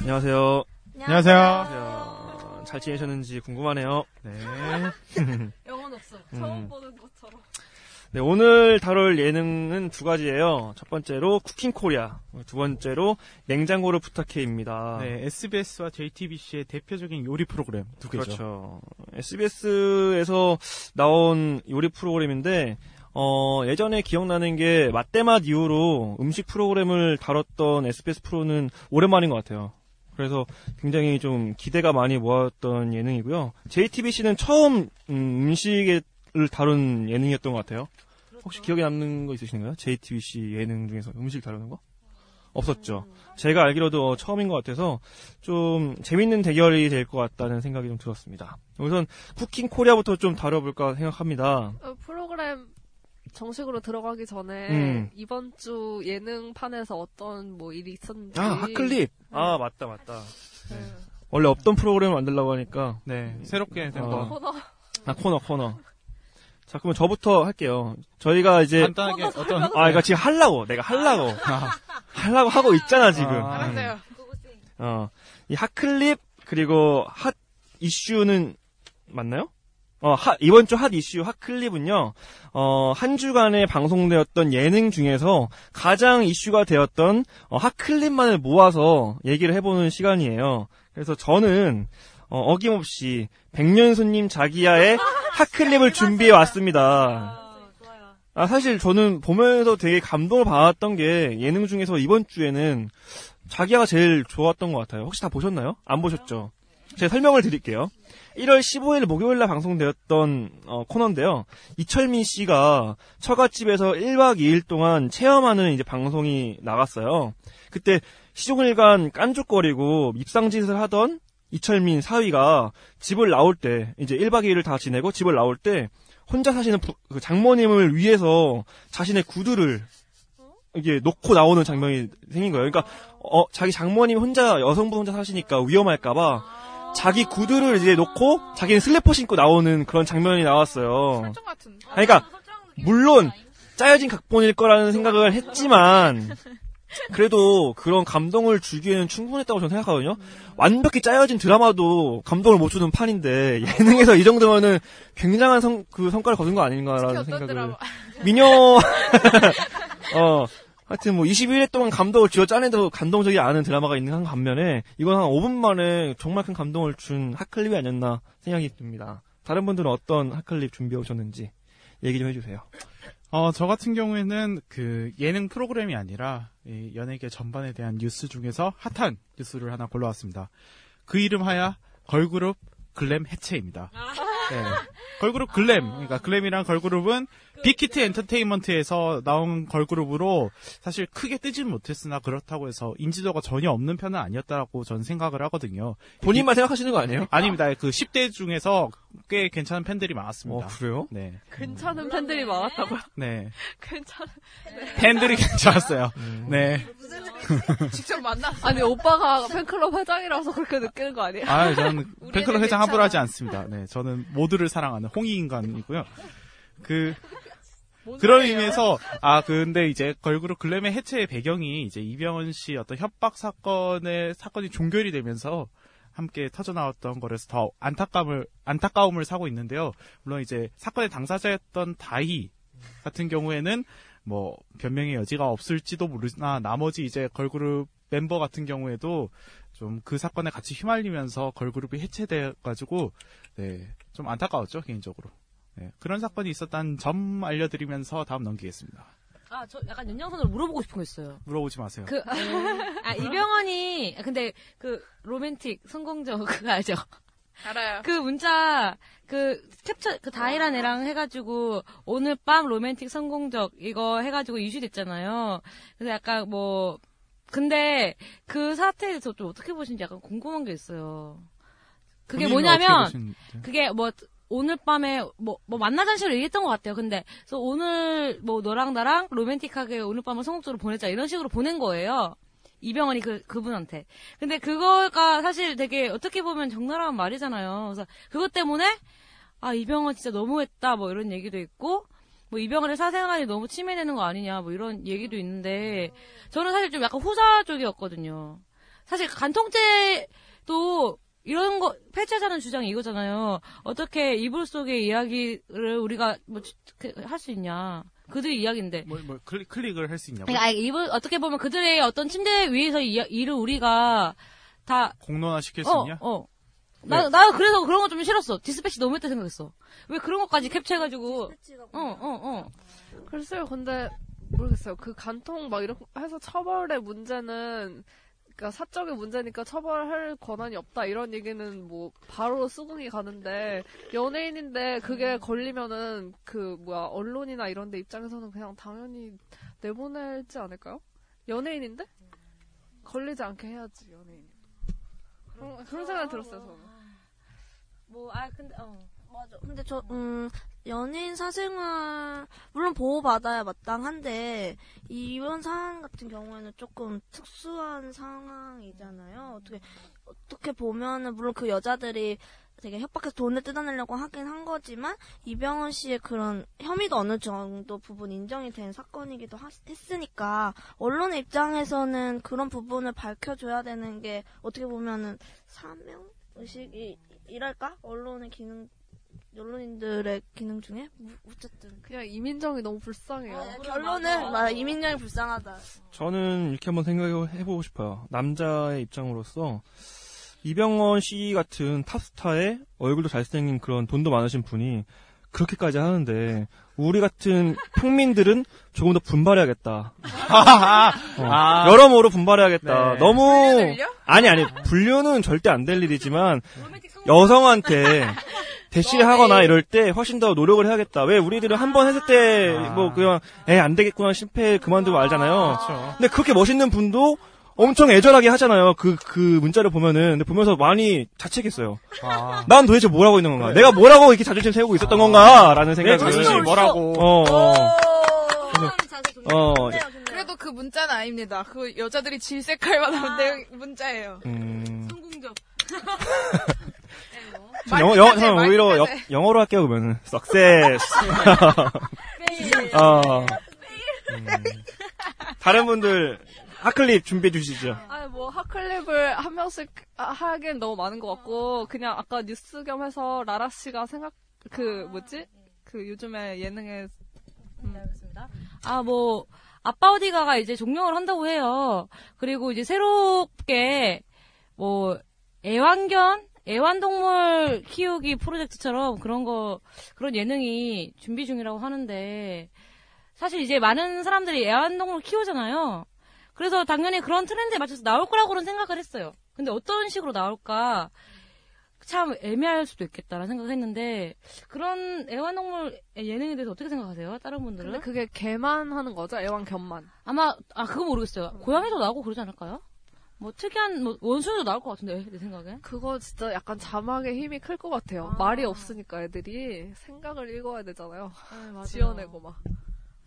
안녕하세요. 안녕하세요. 잘 지내셨는지 궁금하네요. 네. 영혼 없어. 음. 처음 보는 것처럼. 네, 오늘 다룰 예능은 두 가지예요. 첫 번째로 쿠킹 코리아, 두 번째로 냉장고를 부탁해입니다. 네, SBS와 JTBC의 대표적인 요리 프로그램 두 개죠. 그렇죠. SBS에서 나온 요리 프로그램인데 어, 예전에 기억나는 게 맛대맛 이후로 음식 프로그램을 다뤘던 SBS 프로는 오랜만인 것 같아요. 그래서 굉장히 좀 기대가 많이 모았던 예능이고요. JTBC는 처음 음, 음 식을 다룬 예능이었던 것 같아요. 혹시 기억에 남는 거 있으신가요? JTBC 예능 중에서 음식 다루는 거? 없었죠. 제가 알기로도 처음인 것 같아서 좀 재밌는 대결이 될 것 같다는 생각이 좀 들었습니다. 우선 쿠킹 코리아부터 좀 다뤄볼까 생각합니다. 어, 프로그램 정식으로 들어가기 전에 음. 이번 주 예능판에서 어떤 뭐 일이 있었는지. 아, hot clip! 아, 맞다, 맞다. 네. 원래 없던 프로그램을 만들려고 하니까. 네, 새롭게 된 어. 거. 코너 아, 코너, 코너. 자, 그러면 저부터 할게요. 저희가 이제, 간단하게 어떤 아, 이거 지금 하려고, 내가 하려고. 하려고 하고 있잖아, 지금. 아, 알았어요. 어, 이 핫클립, 그리고 핫 이슈는, 맞나요? 어, 핫, 이번 주 핫 이슈, 핫 클립은요, 어, 한 주간에 방송되었던 예능 중에서 가장 이슈가 되었던, 어, 핫 클립만을 모아서 얘기를 해보는 시간이에요. 그래서 저는, 어, 어김없이, 백년손님 자기야의 핫 클립을 준비해 왔습니다. 아. 아, 사실 저는 보면서 되게 감동을 받았던 게 예능 중에서 이번 주에는 자기야가 제일 좋았던 것 같아요. 혹시 다 보셨나요? 안 보셨죠? 제가 설명을 드릴게요. 1월 15일 목요일 날 방송되었던 어, 코너인데요. 이철민 씨가 처갓집에서 1박 2일 동안 체험하는 이제 방송이 나갔어요. 그때 시종일관 깐죽거리고 밉상짓을 하던 이철민 사위가 집을 나올 때 이제 1박 2일을 다 지내고 집을 나올 때 혼자 사시는 부- 그 장모님을 위해서 자신의 구두를 이게 놓고 나오는 장면이 생긴 거예요. 그러니까 어 자기 장모님 혼자 여성분 혼자 사시니까 위험할까봐 자기 구두를 이제 놓고 자기는 슬리퍼 신고 나오는 그런 장면이 나왔어요. 설정 같은. 그러니까 물론 짜여진 각본일 거라는 생각을 했지만 그래도 그런 감동을 주기에는 충분했다고 저는 생각하거든요. 완벽히 짜여진 드라마도 감동을 못 주는 판인데 예능에서 이 정도면은 굉장한 성, 그 성과를 거둔 거 아닌가라는 생각을. 미녀 어 하여튼 뭐 21일 동안 감동을 쥐어 짜내도 감동적이 않은 드라마가 있는 한 반면에 이건 한 5분 만에 정말 큰 감동을 준 핫클립이 아니었나 생각이 듭니다. 다른 분들은 어떤 핫클립 준비해 오셨는지 얘기 좀 해주세요. 어, 저 같은 경우에는 그 예능 프로그램이 아니라 이 연예계 전반에 대한 뉴스 중에서 핫한 뉴스를 하나 골라왔습니다. 그 이름하여 걸그룹 글램 해체입니다. 네. 걸그룹 글램, 그러니까 글램이란 걸그룹은 빅히트 엔터테인먼트에서 나온 걸그룹으로 사실 크게 뜨지는 못했으나 그렇다고 해서 인지도가 전혀 없는 편은 아니었다고 저는 생각을 하거든요. 본인만 생각하시는 거 아니에요? 아닙니다. 그 10대 중에서 꽤 괜찮은 팬들이 많았습니다. 어 그래요? 네. 괜찮은 팬들이 많았다고요? 네. 괜찮은. 팬들이 괜찮았어요. 네. 직접 만나. 아니 오빠가 팬클럽 회장이라서 그렇게 느끼는 거 아니에요? 아, 저는 팬클럽 회장 함부로. 하지 않습니다. 네, 저는 모두를 사랑하는 홍익인간이고요. 그 그런 의미에서 아 근데 이제 걸그룹 글램의 해체의 배경이 이제 이병헌 씨 어떤 협박 사건의 사건이 종결이 되면서 함께 터져 나왔던 거라서 더 안타까움을 안타까움을 사고 있는데요. 물론 이제 사건의 당사자였던 다희 같은 경우에는 뭐 변명의 여지가 없을지도 모르나 나머지 이제 걸그룹 멤버 같은 경우에도 좀 그 사건에 같이 휘말리면서 걸그룹이 해체돼 가지고 네, 좀 안타까웠죠 개인적으로. 네, 그런 사건이 있었다는 점 알려드리면서 다음 넘기겠습니다. 아, 저 약간 윤영선으로 물어보고 싶은 거 있어요. 물어보지 마세요. 그, 아, 이병헌이, 근데 그 로맨틱 성공적 그거 알죠? 알아요. 그 문자, 그 캡처, 그 다이란 애랑 해가지고 오늘 밤 로맨틱 성공적 이거 해가지고 이슈됐잖아요. 그래서 약간 뭐, 근데 그 사태에 대해서 좀 어떻게 보시는지 약간 궁금한 게 있어요. 그게 뭐냐면? 그게 뭐 오늘 밤에 뭐, 뭐 만나자는 식으로 얘기했던 것 같아요. 근데 그래서 오늘 뭐 너랑 나랑 로맨틱하게 오늘 밤을 성공적으로 보내자 이런 식으로 보낸 거예요. 이병헌이 그 그분한테. 근데 그거가 사실 되게 어떻게 보면 적나라한 말이잖아요. 그래서 그것 때문에 아 이병헌 진짜 너무했다 뭐 이런 얘기도 있고 뭐 이병헌의 사생활이 너무 침해되는 거 아니냐 뭐 이런 얘기도 있는데 저는 사실 좀 약간 후자 쪽이었거든요. 사실 간통죄도 이런 거 폐체자는 주장이 이거잖아요. 어떻게 이불 속의 이야기를 우리가 뭐 할 수 있냐? 그들의 이야기인데. 뭐, 뭐 클릭, 클릭을 할 수 있냐고? 그러니까 아니, 이불 어떻게 보면 그들의 어떤 침대 위에서 이, 일을 우리가 다 공론화 시킬 수 어, 있냐? 어. 나, 나 그래서 그런 거 좀 싫었어. 디스패치 너무 했다 생각했어. 왜 그런 것까지 캡처해가지고. 어, 어, 어. 글쎄요, 근데 모르겠어요. 그 간통 막 이렇게 해서 처벌의 문제는 그러니까 사적인 문제니까 처벌할 권한이 없다 이런 얘기는 뭐 바로 수긍이 가는데 연예인인데 그게 걸리면은 그 뭐야 언론이나 이런 데 입장에서는 그냥 당연히 내보내지 않을까요? 연예인인데 걸리지 않게 해야지 연예인. 그런, 그런 생각이 들었어요 저는. 뭐, 아, 근데, 어. 맞아. 근데 저, 음, 연예인 사생활, 물론 보호받아야 마땅한데, 이번 상황 같은 경우에는 조금 특수한 상황이잖아요. 어떻게, 어떻게 보면은, 물론 그 여자들이 되게 협박해서 돈을 뜯어내려고 하긴 한 거지만, 이병헌 씨의 그런 혐의도 어느 정도 부분 인정이 된 사건이기도 하- 했으니까, 언론의 입장에서는 그런 부분을 밝혀줘야 되는 게, 어떻게 보면은, 사명? 의식이, 이랄까? 언론의 기능, 언론인들의 기능 중에? 뭐, 어쨌든. 그냥 이민정이 너무 불쌍해요. 어, 결론은, 맞아, 이민영이 불쌍하다. 저는 이렇게 한번 생각해 보고 싶어요. 남자의 입장으로서 이병헌 씨 같은 탑스타의 얼굴도 잘생긴 그런 돈도 많으신 분이 그렇게까지 하는데 우리 같은 평민들은 조금 더 분발해야겠다. 어, 아. 여러모로 분발해야겠다. 네. 너무? 아니 아니 분류는 절대 안 될 일이지만 여성한테 대시하거나 이럴 때 훨씬 더 노력을 해야겠다. 왜 우리들은 한 번 했을 때 뭐 그냥 에 안 되겠구나 실패 그만두고 알잖아요. 그렇죠. 근데 그렇게 멋있는 분도 엄청 애절하게 하잖아요. 그, 그 문자를 보면은. 근데 보면서 많이 자책했어요. 아. 난 도대체 뭘 하고 있는 건가? 그래. 내가 뭐라고 이렇게 자존심 세우고 있었던 건가? 라는 내 생각을. 자신이 뭐라고. 어, 어. 어, 그래도 그 문자는 아닙니다. 그 여자들이 질색할 만한 내용 문자예요. 음. 성공적. 전 영어, 영어, 저는 오히려 여. 영어로 할게요, 그러면은. success. 어. 음. 다른 분들, 핫클립 준비해 주시죠. 아니 뭐 핫클립을 한 명씩 아, 하기엔 너무 많은 것 같고 그냥 아까 뉴스 겸 해서 라라 씨가 생각 그 뭐지 그 요즘에 예능에 알겠습니다. 아, 뭐, 아빠 어디가가 이제 종영을 한다고 해요. 그리고 이제 새롭게, 뭐, 애완견? 애완동물 키우기 프로젝트처럼 그런 거, 그런 예능이 준비 중이라고 하는데, 사실 이제 많은 사람들이 애완동물 키우잖아요. 그래서 당연히 그런 트렌드에 맞춰서 나올 거라고는 생각을 했어요. 근데 어떤 식으로 나올까, 참 애매할 수도 있겠다라는 생각을 했는데, 그런 애완동물 예능에 대해서 어떻게 생각하세요? 다른 분들은? 근데 그게 개만 하는 거죠 애완견만 아마 아 그거 모르겠어요. 고양이도 나오고 그러지 않을까요? 뭐 특이한 뭐 원숭이도 나올 것 같은데 내 생각에. 그거 진짜 약간 자막의 힘이 클 것 같아요 말이 없으니까 애들이 생각을 읽어야 되잖아요 지어내고 막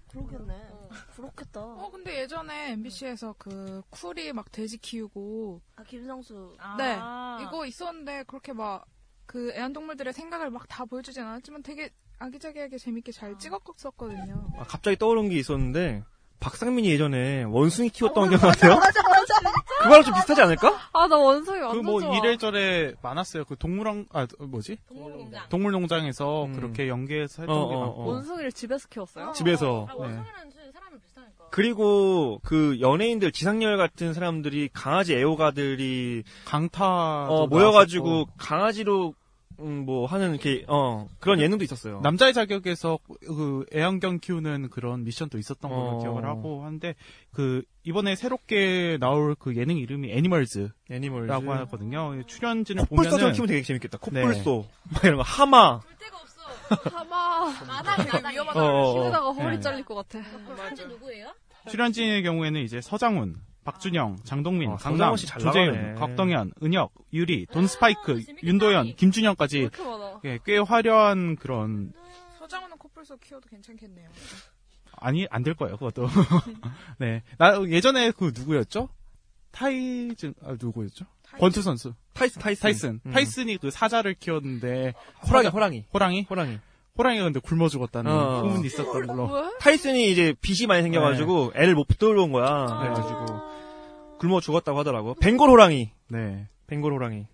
그러겠네. 그렇겠다. 어, 근데 예전에 MBC에서 그 쿨이 막 돼지 키우고 아, 김성수. 네 이거 있었는데 그렇게 막 그 애완동물들의 생각을 막 다 보여주진 않았지만 되게 아기자기하게 재밌게 잘 찍었었거든요. 아, 갑자기 떠오른 게 있었는데, 박상민이 예전에 원숭이 키웠던 기억 같아요? 맞아, 맞아. 그거랑 좀 비슷하지 않을까? 아 나 원숭이 그 완전 뭐 좋아 이래저래 많았어요. 그 동물원 아 뭐지? 동물농장. 동물농장에서 음. 그렇게 연계해서 어, 했던 게 어, 많고. 어. 원숭이를 집에서 키웠어요? 집에서. 아, 네. 원숭이는 사람이 그리고 그 연예인들 지상렬 같은 사람들이 강아지 애호가들이 강타 어, 모여가지고 강아지로 음, 뭐 하는 이렇게 어 그런 예능도 있었어요. 남자의 자격에서 그 애완견 키우는 그런 미션도 있었던 걸로 어. 기억을 하고 한데 그 이번에 새롭게 나올 그 예능 이름이 애니멀즈라고 애니멀즈. 하거든요. 출연진을 보면은 키우면 되게 재밌겠다. 네. 콧불소 막 이런 거 하마. 하마. 되게 위험한 어, 어, 어. 키우다가 허리 네. 잘릴 것 같아. 누구예요? 출연진의 경우에는 이제 서장훈, 박준영, 장동민, 어, 강남, 조재윤. 곽동현, 은혁, 유리, 돈스파이크, 윤도현, 김준영까지? 예, 꽤 화려한 그런 서장훈은 코뿔소 키워도 괜찮겠네요. 아니 안 될 거예요 그것도. 네, 나 예전에 그 누구였죠? 타이즌 아 누구였죠? 권투 선수 타이슨 타이슨. 타이슨. 음. 타이슨이 그 사자를 키웠는데 호랑이 호랑이. 호랑이 호랑이. 호랑이가 근데 굶어 죽었다는 어. 소문이 있었던 걸로. 왜? 타이슨이 이제 빚이 많이 생겨가지고 애를 못 붙들어온 거야. 아. 그래가지고 굶어 죽었다고 하더라고. 벵골 호랑이. 네, 벵골 호랑이.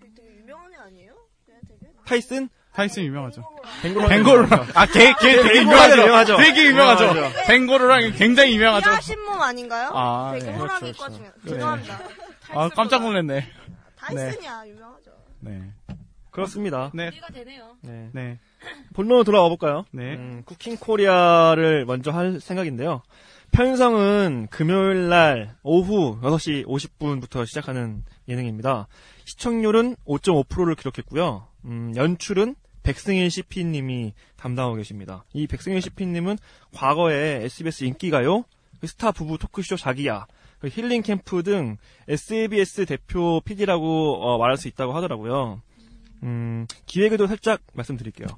되게 유명한 애 아니에요? 그냥 되게 타이슨? 타이슨 유명하죠. 벵골 벵골 호랑이. 아, 걔, 걔 되게 호랑이 유명하죠. 유명하죠. 되게 유명하죠. 유명하죠. 벵골 호랑이 굉장히 유명하죠. 이하 신몸 아닌가요? 아, 되게 네. 호랑이 그렇죠, 과 중에 네. 죄송합니다. 아, 깜짝 놀랐네. 타이슨이야 유명하죠. 네, 그렇습니다. 네, 이해가 되네요. 네. 네, 본론으로 돌아와 볼까요? 네. 음, 쿠킹 코리아를 먼저 할 생각인데요. 편성은 금요일 날 오후 6시 50분부터 시작하는 예능입니다. 시청률은 5.5%를 기록했고요. 음, 연출은 백승일 CP님이 담당하고 계십니다. 이 백승일 CP님은 과거에 SBS 인기가요, 그 스타 부부 토크쇼 자기야, 그 힐링 캠프 등 SBS 대표 PD라고 어, 말할 수 있다고 하더라고요. 음, 기획에도 살짝 말씀드릴게요.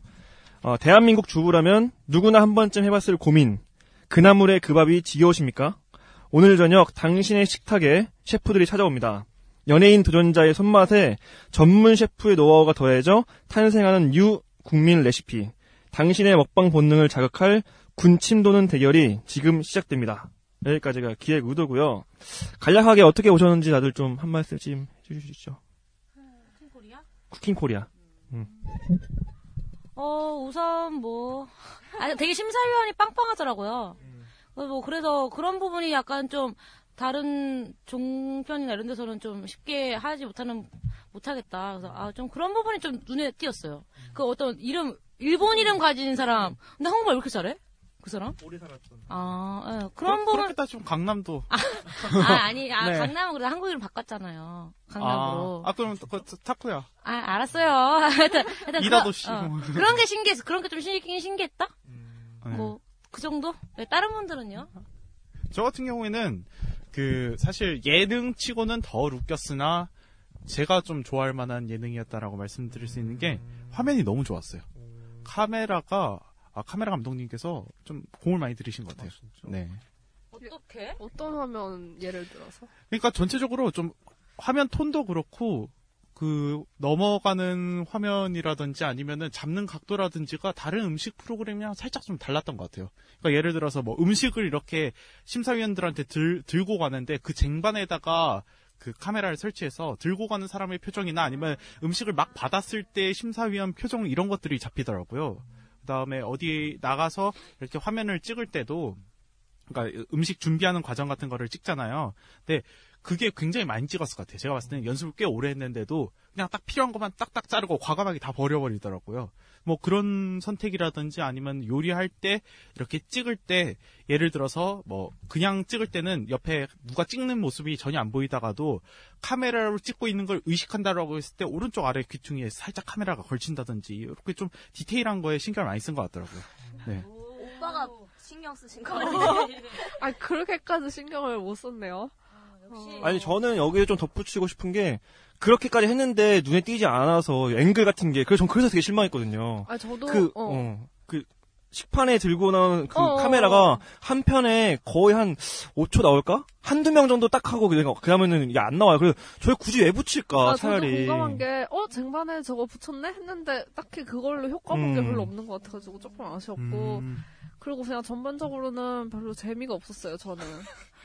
어, 대한민국 주부라면 누구나 한 번쯤 해봤을 고민. 그 나물의 그 밥이 지겨우십니까? 오늘 저녁 당신의 식탁에 셰프들이 찾아옵니다. 연예인 도전자의 손맛에 전문 셰프의 노하우가 더해져 탄생하는 new 국민 레시피. 당신의 먹방 본능을 자극할 군침 도는 대결이 지금 시작됩니다. 여기까지가 기획 의도고요. 간략하게 어떻게 오셨는지 다들 좀 한 말씀씩 해주시죠. 코리아? 쿠킹 코리아. 어, 우선 뭐, 아, 되게 심사위원이 빵빵하더라고요. 어, 뭐, 그래서 그런 부분이 약간 좀, 다른 종편이나 이런 데서는 좀 쉽게 하지 못하는, 못하겠다. 그래서, 아, 좀 그런 부분이 좀 눈에 띄었어요. 그 어떤 이름, 일본 이름 가진 사람. 근데 한국말 왜 이렇게 잘해? 그 사람? 오래 살았던. 아, 예, 그런 그, 부분. 그렇게 따지면 강남도. 아, 아 니, 아, 네. 강남은 그래도 한국 이름 바꿨잖아요. 강남으로. 아, 아, 그럼 그 타쿠야. 아, 알았어요. 하여튼, 하여튼 그런- 씨. 어, 뭐. 그런 게 신기했어. 그런 게 좀 신기긴 신기했다? 네. 뭐, 그 정도? 네, 다른 분들은요? 저 같은 경우에는 그 사실 예능 치고는 덜 웃겼으나 제가 좀 좋아할 만한 예능이었다라고 말씀드릴 수 있는 게 화면이 너무 좋았어요. 카메라가 아 카메라 감독님께서 좀 공을 많이 들이신 것 같아요. 네. 어떻게? 어떤 화면 예를 들어서? 그러니까 전체적으로 좀 화면 톤도 그렇고 그 넘어가는 화면이라든지 아니면은 잡는 각도라든지가 다른 음식 프로그램이랑 살짝 좀 달랐던 것 같아요. 그러니까 예를 들어서 뭐 음식을 이렇게 심사위원들한테 들, 들고 가는데 그 쟁반에다가 그 카메라를 설치해서 들고 가는 사람의 표정이나 아니면 음식을 막 받았을 때 심사위원 표정 이런 것들이 잡히더라고요. 그 다음에 어디 나가서 이렇게 화면을 찍을 때도 그러니까 음식 준비하는 과정 같은 거를 찍잖아요. 근데 그게 굉장히 많이 찍었을 것 같아요. 제가 봤을 때는 연습을 꽤 오래 했는데도 그냥 딱 필요한 것만 딱딱 자르고 과감하게 다 버려버리더라고요. 뭐 그런 선택이라든지 아니면 요리할 때 이렇게 찍을 때 예를 들어서 뭐 그냥 찍을 때는 옆에 누가 찍는 모습이 전혀 안 보이다가도 카메라로 찍고 있는 걸 의식한다라고 했을 때 오른쪽 아래 귀퉁이에 살짝 카메라가 걸친다든지 이렇게 좀 디테일한 거에 신경을 많이 쓴 것 같더라고요. 네. 오빠가 신경 쓰신 거 아니에요? 아 그렇게까지 신경을 못 썼네요. 아니 저는 여기에 좀 덧붙이고 싶은 게 그렇게까지 했는데 눈에 띄지 않아서 앵글 같은 게 그래서 전 그래서 되게 실망했거든요. 아 저도 그, 어. 어, 그 식판에 들고 나온 그 어, 어, 카메라가 어. 한 편에 거의 한 5초 나올까? 한두 명 정도 딱 하고 그냥 그러면은 이게 안 나와요. 그래서 저희 굳이 왜 붙일까 아, 차라리. 저도 공감한 게, 어, 쟁반에 저거 붙였네? 했는데, 딱히 그걸로 효과 본게 음. 별로 없는 것 같아가지고 조금 아쉬웠고, 음, 그리고 그냥 전반적으로는 별로 재미가 없었어요, 저는.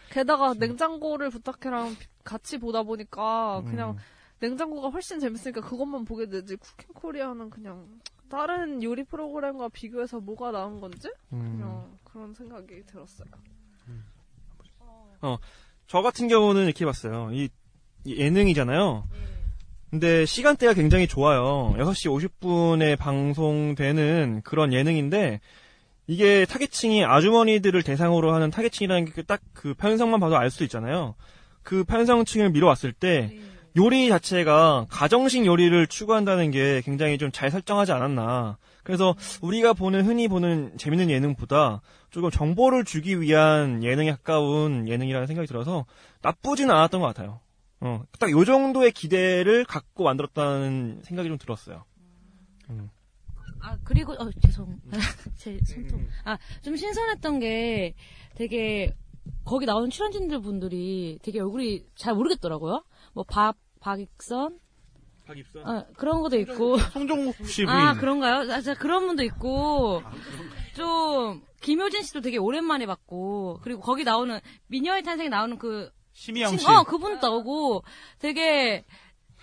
게다가 냉장고를 부탁해랑 같이 보다 보니까, 그냥 음. 냉장고가 훨씬 재밌으니까 그것만 보게 되지, 쿠킹 코리아는 그냥, 다른 요리 프로그램과 비교해서 뭐가 나은 건지? 음. 그냥, 그런 생각이 들었어요. 저 같은 경우는 이렇게 봤어요. 이, 이 예능이잖아요. 근데 시간대가 굉장히 좋아요. 6시 50분에 방송되는 그런 예능인데 이게 타겟층이 아주머니들을 대상으로 하는 타겟층이라는 게 딱 그 편성만 봐도 알 수 있잖아요. 그 편성층을 밀어왔을 때 요리 자체가 가정식 요리를 추구한다는 게 굉장히 좀 잘 설정하지 않았나. 그래서 우리가 보는 흔히 보는 재밌는 예능보다 조금 정보를 주기 위한 예능에 가까운 예능이라는 생각이 들어서 나쁘진 않았던 것 같아요. 어, 딱 요 정도의 기대를 갖고 만들었다는 생각이 좀 들었어요. 아 그리고 어 죄송. 제 손톱. 아 좀 신선했던 게 되게 거기 나오는 출연진들 분들이 되게 얼굴이 잘 모르겠더라고요. 뭐박 박익선? 박입선. 어, 그런 것도 있고. 송종국 씨 부인. 아 그런가요? 아, 진짜 그런 분도 있고. 좀 김효진 씨도 되게 오랜만에 봤고. 그리고 거기 나오는 미녀의 탄생에 나오는 그 심희영 친- 씨. 어, 그분 나오고 되게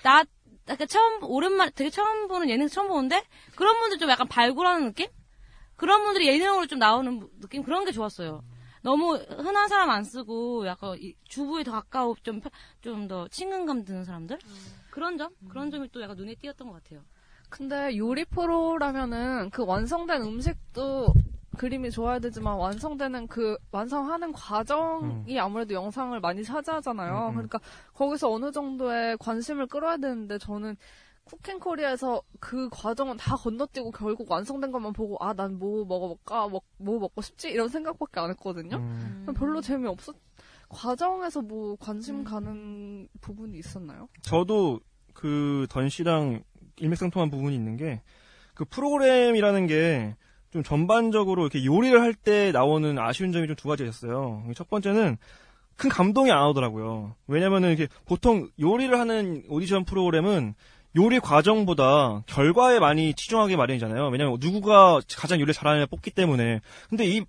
나 약간 처음 오랜만 되게 처음 보는 예능 처음 보는데 그런 분들 좀 약간 발굴하는 느낌? 그런 분들이 예능으로 좀 나오는 느낌 그런 게 좋았어요. 너무 흔한 사람 안 쓰고 약간 이 주부에 더 가까워 좀 좀 더 친근감 드는 사람들 그런 점 그런 점이 또 약간 눈에 띄었던 것 같아요. 근데 요리 프로라면은 그 완성된 음식도 그림이 좋아야 되지만 완성되는 그 완성하는 과정이 아무래도 영상을 많이 차지하잖아요. 음, 음. 그러니까 거기서 어느 정도의 관심을 끌어야 되는데 저는 쿠킹코리아에서 그 과정은 다 건너뛰고 결국 완성된 것만 보고 아 난 뭐 먹어볼까 뭐, 뭐 먹고 싶지 이런 생각밖에 안 했거든요. 음, 별로 재미 없었. 과정에서 뭐 관심 가는 부분이 있었나요? 저도 그 던 씨랑 일맥상통한 부분이 있는 게 그 프로그램이라는 게 좀 전반적으로 이렇게 요리를 할 때 나오는 아쉬운 점이 좀 두 가지가 있었어요. 첫 번째는 큰 감동이 안 오더라고요. 왜냐면은 이렇게 보통 요리를 하는 오디션 프로그램은 요리 과정보다 결과에 많이 치중하게 마련이잖아요. 왜냐면 누구가 가장 요리 잘하느냐 뽑기 때문에. 근데 이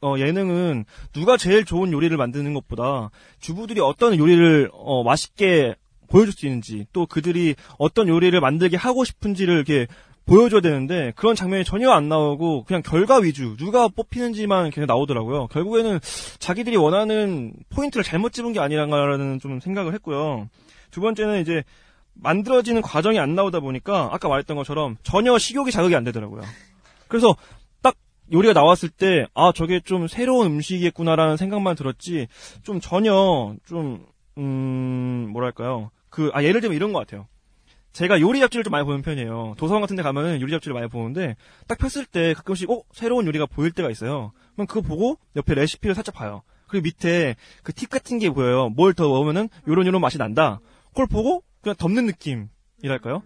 어, 예능은 누가 제일 좋은 요리를 만드는 것보다 주부들이 어떤 요리를 어, 맛있게 보여줄 수 있는지 또 그들이 어떤 요리를 만들게 하고 싶은지를 이렇게 보여줘야 되는데 그런 장면이 전혀 안 나오고 그냥 결과 위주 누가 뽑히는지만 계속 나오더라고요. 결국에는 자기들이 원하는 포인트를 잘못 집은 게 아니라는 좀 생각을 했고요. 두 번째는 이제 만들어지는 과정이 안 나오다 보니까 아까 말했던 것처럼 전혀 식욕이 자극이 안 되더라고요. 그래서 딱 요리가 나왔을 때 아 저게 좀 새로운 음식이겠구나라는 생각만 들었지 좀 전혀 좀 음, 뭐랄까요. 그, 아, 예를 들면 이런 것 같아요. 제가 요리 잡지를 좀 많이 보는 편이에요. 도서관 같은 데 가면은 요리 잡지를 많이 보는데, 딱 폈을 때 가끔씩, 어? 새로운 요리가 보일 때가 있어요. 그럼 그거 보고 옆에 레시피를 살짝 봐요. 그리고 밑에 그 팁 같은 게 보여요. 뭘 더 넣으면은 요런 요런 맛이 난다. 그걸 보고 그냥 덮는 느낌이랄까요?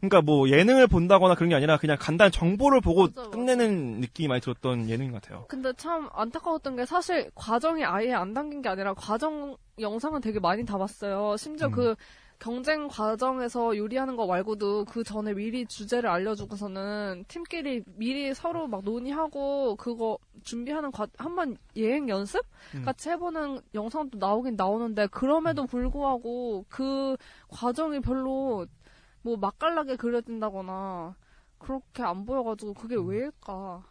그러니까 뭐 예능을 본다거나 그런 게 아니라 그냥 간단한 정보를 보고 맞아, 맞아. 끝내는 느낌이 많이 들었던 예능인 것 같아요. 근데 참 안타까웠던 게 사실 과정이 아예 안 담긴 게 아니라 과정 영상은 되게 많이 담았어요. 심지어 음. 그 경쟁 과정에서 요리하는 거 말고도 그 전에 미리 주제를 알려주고서는 팀끼리 미리 서로 막 논의하고 그거 준비하는 과, 한번 예행 연습 음. 같이 해보는 영상도 나오긴 나오는데 그럼에도 음. 불구하고 그 과정이 별로 뭐 맛깔나게 그려진다거나 그렇게 안 보여가지고 그게 음. 왜일까?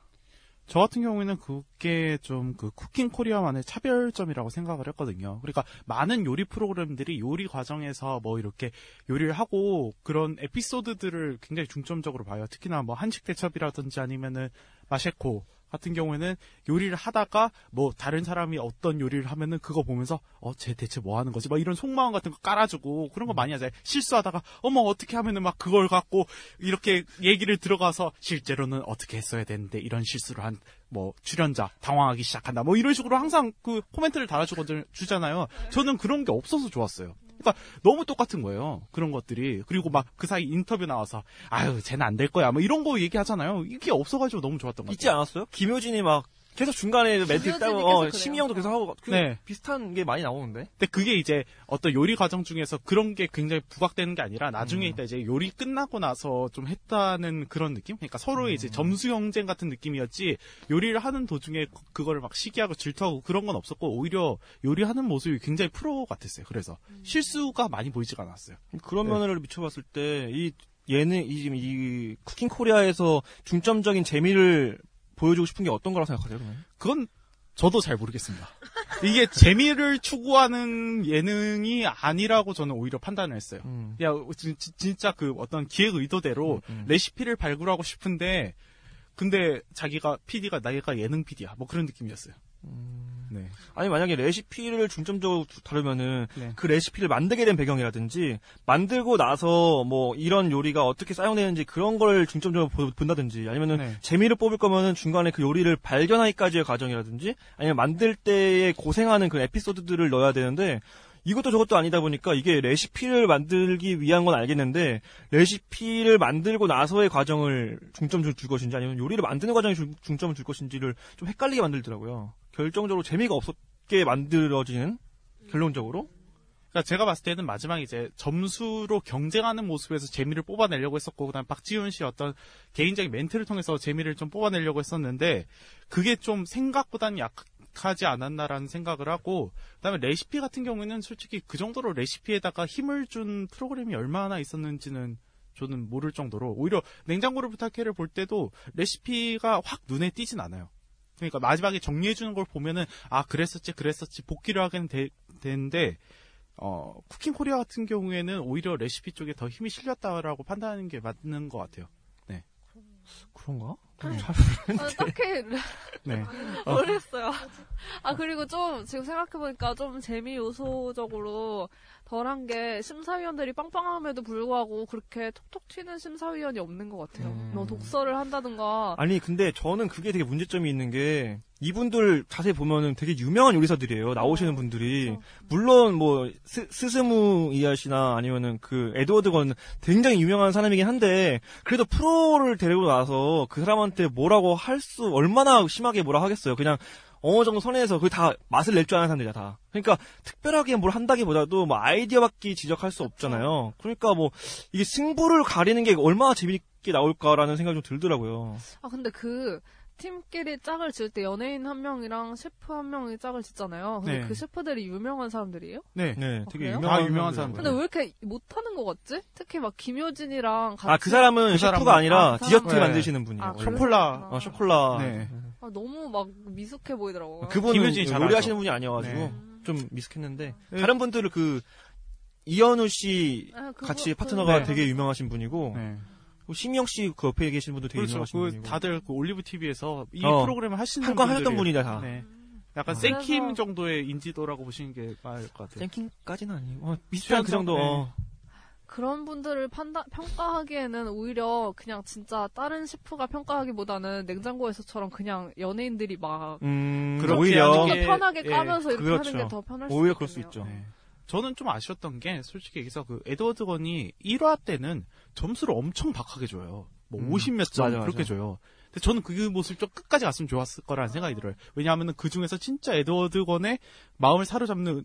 저 같은 경우에는 그게 좀 그 쿠킹 코리아만의 차별점이라고 생각을 했거든요. 그러니까 많은 요리 프로그램들이 요리 과정에서 뭐 이렇게 요리를 하고 그런 에피소드들을 굉장히 중점적으로 봐요. 특히나 뭐 한식 대첩이라든지 아니면은 마셰코 같은 경우에는 요리를 하다가 뭐 다른 사람이 어떤 요리를 하면은 그거 보면서 어 쟤 대체 뭐 하는 거지? 막 이런 속마음 같은 거 깔아주고 그런 거 많이 하잖아요. 실수하다가 어머 어떻게 하면은 막 그걸 갖고 이렇게 얘기를 들어가서 실제로는 어떻게 했어야 되는데 이런 실수를 한 뭐 출연자 당황하기 시작한다. 뭐 이런 식으로 항상 그 코멘트를 달아주거든 주잖아요. 저는 그런 게 없어서 좋았어요 그러니까 너무 똑같은 거예요. 그런 것들이. 그리고 막 그 사이 인터뷰 나와서 아유, 쟤는 안 될 거야. 뭐 이런 거 얘기하잖아요. 이게 없어가지고 너무 좋았던 것 있지 같아요. 않았어요? 김효진이 막 계속 중간에 멘트 따고 계속 어. 심희영도 계속 하고 그 네. 비슷한 게 많이 나오는데. 근데 그게 이제 어떤 요리 과정 중에서 그런 게 굉장히 부각되는 게 아니라 나중에 음. 있다 이제 요리 끝나고 나서 좀 했다는 그런 느낌? 그러니까 서로의 음. 이제 점수 경쟁 같은 느낌이었지 요리를 하는 도중에 그- 그거를 막 시기하고 질투하고 그런 건 없었고 오히려 요리하는 모습이 굉장히 프로 같았어요. 그래서 음. 실수가 많이 보이지가 않았어요. 그런 네. 면을 비춰봤을 때이 예능 이 지금 이 쿠킹 코리아에서 중점적인 재미를 보여주고 싶은 게 어떤 거라고 생각하세요? 그러면? 그건 저도 잘 모르겠습니다. 이게 재미를 추구하는 예능이 아니라고 저는 오히려 판단을 했어요. 음. 야, 진- 진짜 그 어떤 기획 의도대로 레시피를 발굴하고 싶은데, 근데 자기가 PD가 나이가 예능 PD야. 뭐 그런 느낌이었어요. 네. 아니 만약에 레시피를 중점적으로 두- 다루면은 네. 그 레시피를 만들게 된 배경이라든지 만들고 나서 뭐 이런 요리가 어떻게 사용되는지 그런 걸 중점적으로 보- 본다든지 아니면은 네. 재미를 뽑을 거면은 중간에 그 요리를 발견하기까지의 과정이라든지 아니면 만들 때에 고생하는 그 에피소드들을 넣어야 되는데 이것도 저것도 아니다 보니까 이게 레시피를 만들기 위한 건 알겠는데 레시피를 만들고 나서의 과정을 중점을 줄 것인지 아니면 요리를 만드는 과정에 중- 중점을 줄 것인지를 좀 헷갈리게 만들더라고요. 결정적으로 재미가 없었게 만들어지는 결론적으로 그러니까 제가 봤을 때는 마지막에 이제 점수로 경쟁하는 모습에서 재미를 뽑아내려고 했었고, 그다음 박지훈 씨 어떤 개인적인 멘트를 통해서 재미를 좀 뽑아내려고 했었는데, 그게 좀 생각보다는 약 하지 않았나라는 생각을 하고, 그다음에 레시피 같은 경우에는 솔직히 그 정도로 레시피에다가 힘을 준 프로그램이 얼마나 있었는지는 저는 모를 정도로, 오히려 냉장고를 부탁해를 볼 때도 레시피가 확 눈에 띄진 않아요. 그러니까 마지막에 정리해 주는 걸 보면은, 아, 그랬었지, 그랬었지, 복귀를 하긴 되, 되는데, 어, 쿠킹 코리아 같은 경우에는 오히려 레시피 쪽에 더 힘이 실렸다라고 판단하는 게 맞는 것 같아요. 네. 그런가? 아, 딱히 네. 모르겠어요. 아 그리고 좀 지금 생각해 보니까 좀 재미 요소적으로 덜한 게 심사위원들이 빵빵함에도 불구하고 그렇게 톡톡 튀는 심사위원이 없는 것 같아요. 뭐 독서를 한다든가. 아니 근데 저는 그게 되게 문제점이 있는 게 이분들 자세히 보면은 되게 유명한 요리사들이에요 나오시는 분들이. 물론 뭐 스, 스스무 이하시나 아니면은 그 에드워드 건 굉장히 유명한 사람이긴 한데 그래도 프로를 데리고 나서 그 사람한테 뭐라고 할 수 얼마나 심하게 뭐라 하겠어요. 그냥 어느 정도 선에서 그 다 맛을 낼 줄 아는 사람들이야 다. 그러니까 특별하게 뭘 한다기보다도 뭐 아이디어밖에 지적할 수 없잖아요. 그러니까 뭐 이게 승부를 가리는 게 얼마나 재밌게 나올까라는 생각이 좀 들더라고요. 아 근데 그 팀끼리 짝을 지을 때 연예인 한 명이랑 셰프 한 명이 짝을 짓잖아요. 근데 네. 그 셰프들이 유명한 사람들이에요? 네. 네, 아, 되게 그래요? 유명한, 다 유명한 사람들. 근데 왜 이렇게 못하는 것 같지? 특히 막 김효진이랑 같이 아, 그 사람은 그 셰프가 사람은- 아니라 아, 그 디저트 사람은- 만드시는 분이에요. 아, 원래. 쇼콜라. 어, 쇼콜라. 네. 아, 너무 막 미숙해 보이더라고요. 그분은 김효진이 잘 요리하시는. 분이 아니어가지고 네. 좀 미숙했는데 다른 분들은 그 이현우 씨 아, 그거- 같이 그- 파트너가 네. 되게 유명하신 분이고 네. 그 심영 씨 그 옆에 계신 분도 되게 그렇죠. 유명하신 그 분이고 다들 그 올리브 TV에서 이 어. 프로그램을 하시는 한건 하셨던. 분이다 다. 네. 약간 아, 생킴 그래서- 정도의 인지도라고 보시는 게 나을 것 같아요. 랭킹까지는 아니고 어, 비슷한 그 정도. 네. 어. 그런 분들을 판다, 평가하기에는 오히려 그냥 진짜 다른 셰프가 평가하기보다는 냉장고에서처럼 그냥 연예인들이 막 음, 그렇게 오히려 좀 더 편하게 예, 까면서 이렇게 그렇죠. 하는 게 더 편할 수 오히려. 그럴 수 있죠. 네. 저는 좀 아쉬웠던 게 솔직히 여기서 그 에드워드 건이 1화 때는 점수를 엄청 박하게 줘요. 뭐 음, 50몇 점 맞아, 그렇게 맞아. 줘요. 근데 저는 그 모습 좀 끝까지 갔으면 좋았을 거라는 생각이 들어요. 왜냐하면 그 중에서 진짜 에드워드 건의 마음을 사로잡는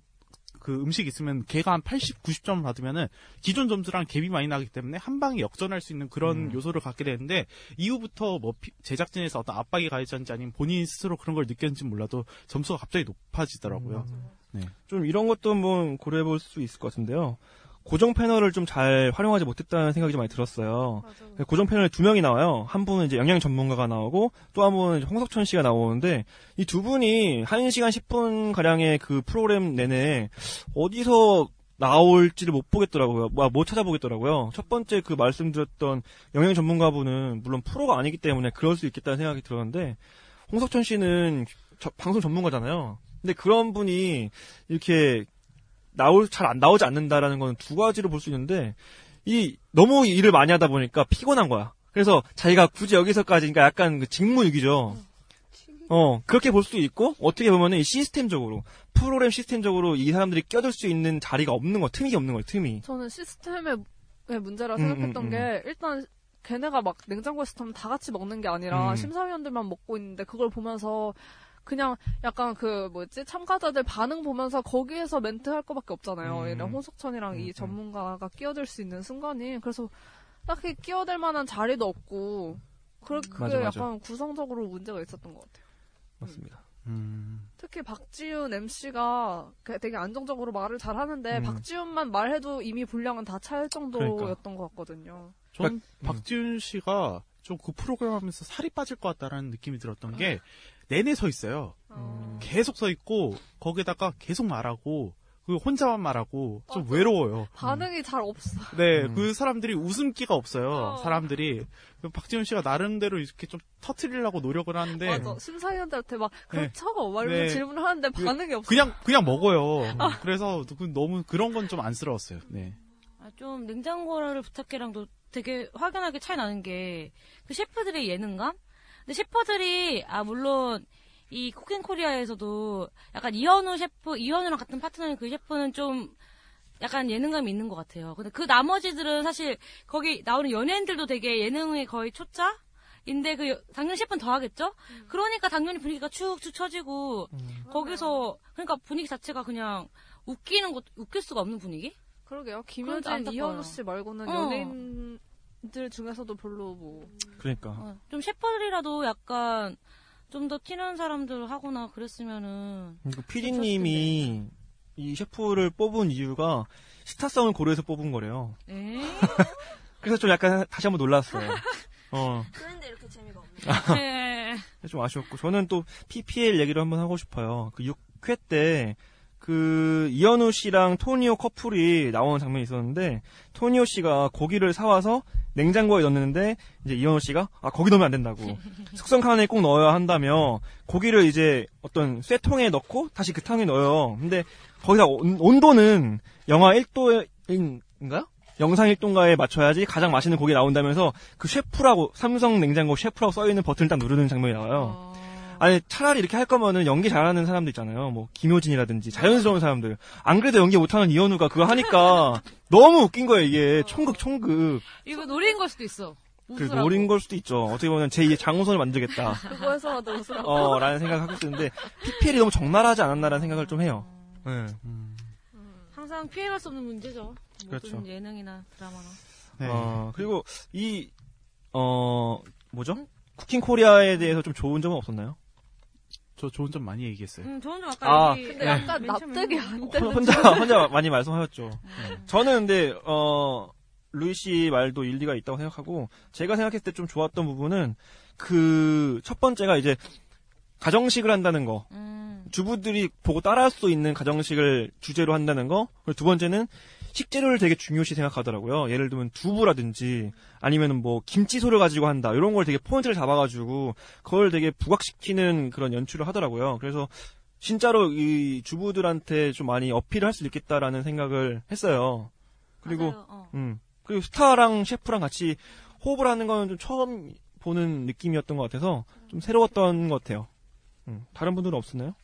그 음식이 있으면 걔가 한 80, 90점을 받으면은 기존 점수랑 갭이 많이 나기 때문에 한 방에 역전할 수 있는 그런 음. 요소를 갖게 되는데 이후부터 뭐 피- 제작진에서 어떤 압박이 가해졌는지 아니면 본인 스스로 그런 걸 느꼈는지 몰라도 점수가 갑자기 높아지더라고요. 네. 좀 이런 것도 한번 고려해 볼 수 있을 것 같은데요. 고정 패널을 좀 잘 활용하지 못했다는 생각이 좀 많이 들었어요. 맞아요. 고정 패널에 두 명이 나와요. 한 분은 이제 영양 전문가가 나오고 또 한 분은 홍석천 씨가 나오는데 이 두 분이 1시간 10분 가량의 그 프로그램 내내 어디서 나올지를 못 보겠더라고요. 뭐, 못 찾아보겠더라고요. 첫 번째 그 말씀드렸던 영양 전문가분은 물론 프로가 아니기 때문에 그럴 수 있겠다는 생각이 들었는데 홍석천 씨는 저- 방송 전문가잖아요. 근데 그런 분이 이렇게 나올 잘 안 나오지 않는다라는 건 두 가지로 볼 수 있는데 이 너무 일을 많이 하다 보니까 피곤한 거야. 그래서 자기가 굳이 여기서까지 그러니까 약간 그 직무유기죠. 어 그렇게 볼 수도 있고 어떻게 보면은 이 시스템적으로 프로그램 시스템적으로 이 사람들이 껴들 수 있는 자리가 없는 거 틈이 없는 거예요 틈이. 저는 시스템의 문제라 음, 생각했던 음, 게 일단 걔네가 막 냉장고에서 다- 다 같이 먹는 게 아니라 음. 심사위원들만 먹고 있는데 그걸 보면서 그냥 약간 그 뭐였지 참가자들 반응 보면서 거기에서 멘트 할 거밖에 없잖아요. 음. 이런 홍석천이랑 음, 이 음. 전문가가 끼어들 수 있는 순간이 그래서 딱히 끼어들 만한 자리도 없고 그, 그게 맞아, 맞아. 약간 구성적으로 문제가 있었던 것 같아요. 맞습니다. 음. 특히 박지훈 MC가 되게 안정적으로 말을 잘 하는데 음. 박지훈만 말해도 이미 분량은 다 차일 정도였던 그러니까. 것 같거든요. 전 음. 박지훈 씨가 좀 그 프로그램 하면서 살이 빠질 것 같다라는 느낌이 들었던 게 내내 서 있어요. 계속 서 있고 거기다가 계속 말하고 그 혼자만 말하고 좀 외로워요. 반응이 잘 없어. 네, 음. 그 사람들이 웃음기가 없어요. 어. 사람들이 그 박지훈 씨가 나름대로 이렇게 좀 터트리려고 노력을 하는데 맞아. 심사위원들한테 막 네. 그렇죠? 막 이러면서 네. 질문을 하는데 그- 반응이 없어. 그냥 그냥 먹어요. 그래서 그 너무 그런 건 좀 안쓰러웠어요. 네. 아, 좀 냉장고를 부탁해랑도 되게 확연하게 차이 나는 게 그 셰프들의 예능감? 근데 셰프들이 아 물론 이 쿠킹 코리아에서도 약간 이현우 셰프, 이현우랑 같은 파트너인 그 셰프는 좀 약간 예능감이 있는 것 같아요. 근데 그 나머지들은 사실 거기 나오는 연예인들도 되게 예능에 거의 초짜 인데 그 여- 당연히 셰프는 더 하겠죠? 그러니까 당연히 분위기가 축축 처지고 거기서 그러니까 분위기 자체가 그냥 웃기는 것 웃길 수가 없는 분위기? 그러게요. 김효진. 이현우 씨 말고는 어. 연예인 들 중에서도 별로 뭐 그러니까. 어, 좀 셰프들이라도 약간 좀더 티나는 사람들 하거나 그랬으면은 그리고 PD님이 이 셰프를 뽑은 이유가 스타성을 고려해서 뽑은 거래요. 에? 그래서 좀 약간 다시 한번 놀랐어요. 어, 그런데 이렇게 재미가 없네. 네. 좀 아쉬웠고. 저는 또 PPL 얘기를 한번 하고 싶어요. 그 6회 때, 그, 이현우 씨랑 토니오 커플이 나오는 장면이 있었는데, 토니오 씨가 고기를 사와서 냉장고에 넣는데, 이제 이현우 씨가, 아, 거기 넣으면 안 된다고. 숙성 칸에 꼭 넣어야 한다며, 고기를 이제 어떤 쇠통에 넣고, 다시 그 탕에 넣어요. 근데, 거기다 온, 온도는 영하 1도인가요? 영상 1도인가에 맞춰야지 가장 맛있는 고기 나온다면서 그 셰프라고 삼성 냉장고 셰프라고 써 있는 버튼을 딱 누르는 장면이 나와요. 아니 차라리 이렇게 할 거면은 연기 잘하는 사람들 있잖아요. 뭐 김효진이라든지 자연스러운 사람들. 안 그래도 연기 못하는 이현우가 그거 하니까 너무 웃긴 거예요 이게 총극 총극. 이거 노린 걸 수도 있어. 그. 노린 걸 수도 있죠. 어떻게 보면 제2의 장우선을 만들겠다. 그거에서라도 웃으라고. 어 라는 생각을 하고 있었는데 PPL이 너무 적나라하지 않았나라는 생각을 좀 해요. 네. 항상 피해갈 수 없는 문제죠. 모든 그렇죠. 예능이나 드라마나. 네. 어, 그리고 이, 어, 뭐죠? 쿠킹 코리아에 대해서 좀 좋은 점은 없었나요? 저 좋은 점 많이 얘기했어요. 음, 저는 좀 아까 아, 여기 근데 네. 약간 납득이. 안 되는. 혼자, 혼자 많이 말씀하셨죠. 네. 저는 근데, 어, 루이 씨 말도 일리가 있다고 생각하고, 제가 생각했을 때 좀 좋았던 부분은, 그, 첫 번째가 이제, 가정식을 한다는 거. 음. 주부들이 보고 따라할 수 있는 가정식을 주제로 한다는 거. 그리고 두 번째는, 식재료를 되게 중요시 생각하더라고요. 예를 들면 두부라든지 아니면은 뭐 김치소를 가지고 한다 이런 걸 되게 포인트를 잡아가지고 그걸 되게 부각시키는 그런 연출을 하더라고요. 그래서 진짜로 이 주부들한테 좀 많이 어필을 할 수 있겠다라는 생각을 했어요. 그리고 맞아요. 어. 음 그리고 스타랑 셰프랑 같이 호흡을 하는 거는 좀 처음 보는 느낌이었던 것 같아서 좀 새로웠던 것 같아요. 음, 다른 분들은 없었나요?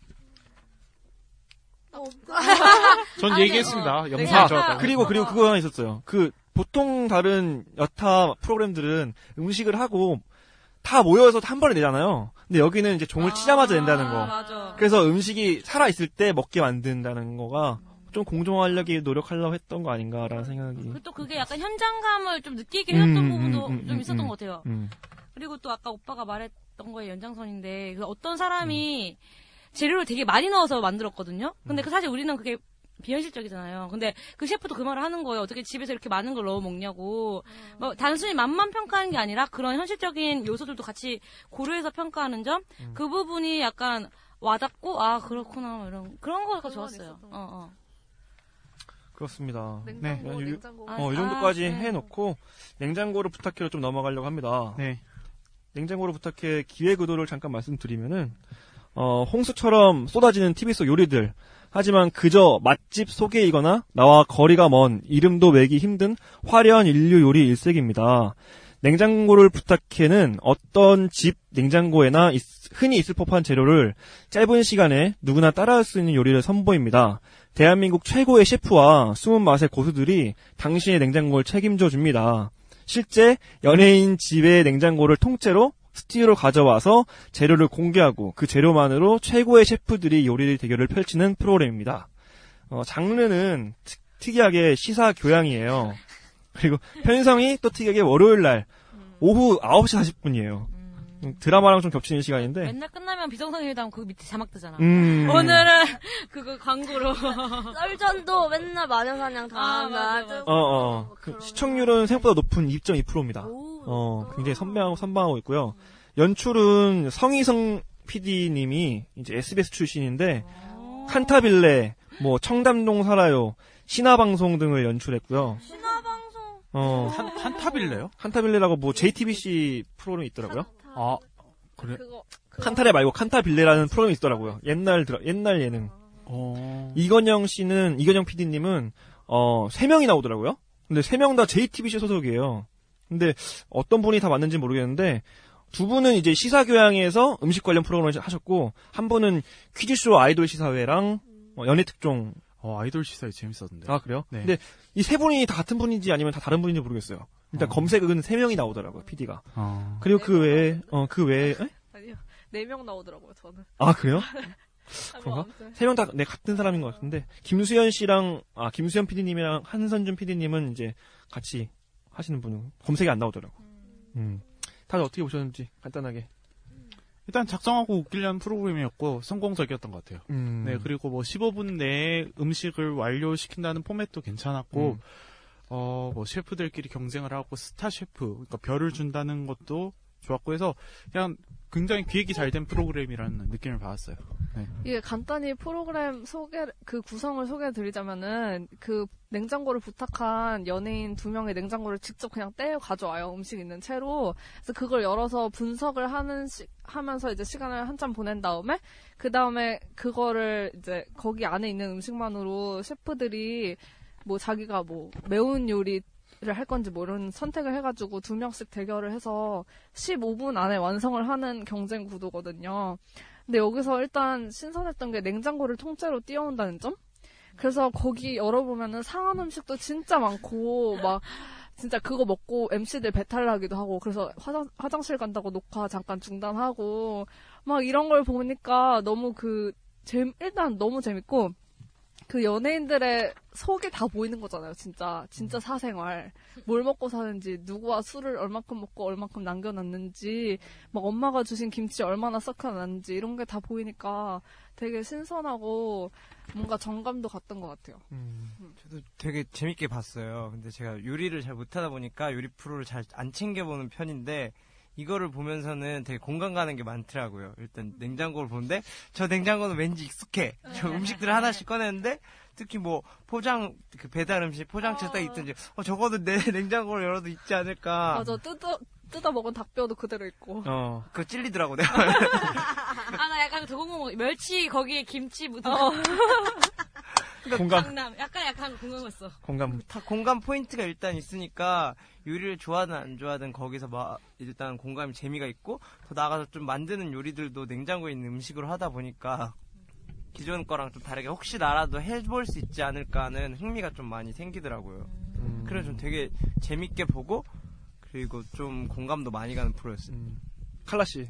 전 아니, 얘기했습니다. 어. 영상 아, 좋았다고. 그리고 그리고 그거 하나 있었어요. 그 보통 다른 여타 프로그램들은 음식을 하고 다 모여서 한 번에 내잖아요. 근데 여기는 이제 종을 치자마자 낸다는 아, 거. 맞아. 그래서 음식이 살아 있을 때 먹게 만든다는 거가 좀 공정하려기 노력하려고 했던 거 아닌가라는 생각이. 그리고 또 그게 약간 현장감을 좀 느끼게 해줬던 음, 부분도 음, 음, 좀 음, 있었던 음. 것 같아요. 음. 그리고 또 아까 오빠가 말했던 거의 연장선인데 그 어떤 사람이 재료를 되게 많이 넣어서 만들었거든요. 근데 그 사실 우리는 그게 비현실적이잖아요. 근데 그 셰프도 그 말을 하는 거예요. 어떻게 집에서 이렇게 많은 걸 넣어 먹냐고. 뭐 단순히 맛만 평가하는 게 아니라 그런 현실적인 요소들도 같이 고려해서 평가하는 점. 그 부분이 약간 와닿고 아 그렇구나 뭐 이런 그런 거가 좋았어요. 어, 어. 그렇습니다. 냉장고, 네. 냉장고. 아, 어, 이 정도까지 아, 네. 해놓고 냉장고를 부탁해로 좀 넘어가려고 합니다. 네. 냉장고를 부탁해 기획 의도를 잠깐 말씀드리면은 어, 홍수처럼 쏟아지는 TV 속 요리들. 하지만 그저 맛집 소개이거나 나와 거리가 먼 이름도 매기 힘든 화려한 인류 요리 일색입니다. 냉장고를 부탁해는 어떤 집 냉장고에나 있- 흔히 있을 법한 재료를 짧은 시간에 누구나 따라할 수 있는 요리를 선보입니다. 대한민국 최고의 셰프와 숨은 맛의 고수들이 당신의 냉장고를 책임져 줍니다. 실제 연예인 집의 냉장고를 통째로 스튜디오로 가져와서 재료를 공개하고 그 재료만으로 최고의 셰프들이 요리 대결을 펼치는 프로그램입니다. 어, 장르는 특- 특이하게 시사 교양이에요. 그리고 편성이 또 특이하게 월요일 날 오후 9시 40분이에요. 드라마랑 좀 겹치는 시간인데. 맨날 끝나면 비정상회담 그 밑에 자막 뜨잖아. 음. 오늘은 그거 광고로 썰전도 맨날 마녀사냥 아, 맞아, 다 어, 어. 그 시청률은 생각보다 높은 2.2%입니다. 오 어, 굉장히 선배하고 선방하고 있고요. 연출은 성희성 PD님이 이제 SBS 출신인데 칸타빌레, 뭐 청담동 살아요, 신화방송 등을 연출했고요. 신화방송. 어, 한, 한타빌레요? 칸타빌레라고 뭐 JTBC 프로그램이 있더라고요. 아, 그래? 그거 칸타레 말고 칸타빌레라는 프로그램이 있더라고요. 옛날 들어, 옛날 예능. 어. 이건영 씨는 이건영 PD님은 어, 세 명이 나오더라고요. 근데 세 명 다 JTBC 소속이에요. 근데 어떤 분이 다 맞는지 모르겠는데 두 분은 이제 시사 교양에서 음식 관련 프로그램을 하셨고 한 분은 퀴즈쇼 아이돌 시사회랑 어, 연예 특종. 어, 아이돌 시사회 재밌었는데. 아 그래요? 네. 근데 이 세 분이 다 같은 분인지 아니면 다 다른 분인지 모르겠어요. 일단 어. 검색은 세 명이 나오더라고요, PD가. 어. 그리고 그 외에 어 그 외에 에? 아니요. 네 명 나오더라고요, 저는. 아 그래요? 아, 뭐 그런가? 세 명다내 같은 사람인 것 같은데 김수현 씨랑 아 김수현 PD님이랑 한선준 PD님은 이제 같이 하시는 분은 검색이 안 나오더라고. 음. 다들 어떻게 보셨는지 간단하게. 일단 작성하고 웃기려는 프로그램이었고 성공적이었던 것 같아요. 음. 네, 그리고 뭐 15분 내에 음식을 완료시킨다는 포맷도 괜찮았고, 음. 어, 뭐 셰프들끼리 경쟁을 하고 스타 셰프, 그러니까 별을 준다는 것도 좋았고 해서 그냥 굉장히 기획이 잘 된 프로그램이라는 느낌을 받았어요. 네. 이게 간단히 프로그램 소개 그 구성을 소개해 드리자면은 그 냉장고를 부탁한 연예인 두 명의 냉장고를 직접 그냥 떼어 가져와요 음식 있는 채로 그래서 그걸 열어서 분석을 하는 시, 하면서 이제 시간을 한참 보낸 다음에 그 다음에 그거를 이제 거기 안에 있는 음식만으로 셰프들이 뭐 자기가 뭐 매운 요리 를 할 건지 뭐 이런 선택을 해가지고 두 명씩 대결을 해서 15분 안에 완성을 하는 경쟁 구도거든요. 근데 여기서 일단 신선했던 게 냉장고를 통째로 띄워온다는 점? 그래서 거기 열어보면은 상한 음식도 진짜 많고, 막, 진짜 그거 먹고 MC들 배탈 나기도 하고, 그래서 화장, 화장실 간다고 녹화 잠깐 중단하고, 막 이런 걸 보니까 너무 그, 재, 일단 너무 재밌고, 그 연예인들의 속이 다 보이는 거잖아요, 진짜. 진짜 사생활. 뭘 먹고 사는지, 누구와 술을 얼만큼 먹고 얼만큼 남겨놨는지, 막 엄마가 주신 김치 얼마나 썩혀놨는지, 이런 게 다 보이니까 되게 신선하고 뭔가 정감도 갔던 것 같아요. 저도 되게 재밌게 봤어요. 근데 제가 요리를 잘 못하다 보니까 요리 프로를 잘 안 챙겨보는 편인데 이거를 보면서는 되게 공감 가는 게 많더라고요. 일단 냉장고를 보는데 저 냉장고는 왠지 익숙해. 저 음식들을 하나씩 꺼내는데 특히 뭐 포장 그 배달 음식 포장지에 딱 있든지 어 적어도 내 냉장고를 열어도 있지 않을까. 맞아, 뜯어, 뜯어 먹은 닭뼈도 그대로 있고. 어. 그거 찔리더라고 내가. 아, 나 약간 더 궁금한 거, 멸치 거기에 김치 묻은 거. 공감. 강남. 약간 약간 궁금했어. 공감. 다 공감 포인트가 일단 있으니까 요리를 좋아하든 안 좋아하든 거기서 막 일단 공감이 재미가 있고 더 나아가서 좀 만드는 요리들도 냉장고에 있는 음식으로 하다 보니까 기존 거랑 좀 다르게 혹시 나라도 해볼 수 있지 않을까 하는 흥미가 좀 많이 생기더라고요. 그래서 좀 되게 재밌게 보고 그리고 좀 공감도 많이 가는 프로였어요. 칼라 씨.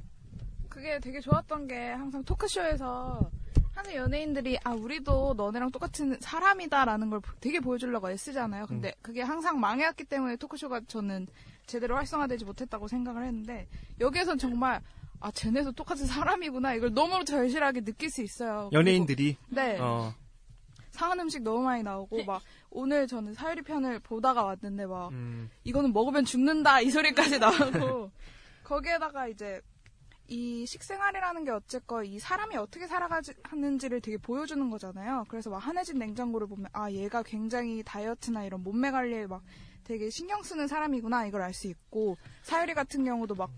그게 되게 좋았던 게 항상 토크쇼에서 하는 연예인들이 아 우리도 너네랑 똑같은 사람이다라는 걸 되게 보여주려고 애쓰잖아요. 근데 그게 항상 망해왔기 때문에 토크쇼가 저는 제대로 활성화되지 못했다고 생각을 했는데 여기에선 정말 아 쟤네도 똑같은 사람이구나 이걸 너무 절실하게 느낄 수 있어요. 연예인들이. 그리고- 네. 어. 상한 음식 너무 많이 나오고 막 오늘 저는 사유리 편을 보다가 왔는데 막 음. 이거는 먹으면 죽는다 이 소리까지 나오고 거기에다가 이제 이 식생활이라는 게 어쨌건 이 사람이 어떻게 살아가는지를 되게 보여주는 거잖아요. 그래서 막 한해진 냉장고를 보면 아 얘가 굉장히 다이어트나 이런 몸매 관리에 막 되게 신경 쓰는 사람이구나 이걸 알 수 있고 사유리 같은 경우도 막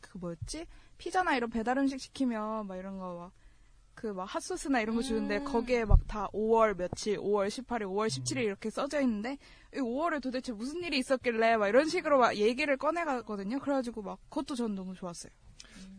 그 뭐였지 피자나 이런 배달 음식 시키면 막 이런 거 막 그막 핫소스나 이런 거 주는데 거기에 막 다 5월 며칠, 5월 18일, 5월 17일 이렇게 써져 있는데 이 5월에 도대체 무슨 일이 있었길래 막 이런 식으로 막 얘기를 꺼내가거든요. 그래가지고 막 그것도 전 너무 좋았어요.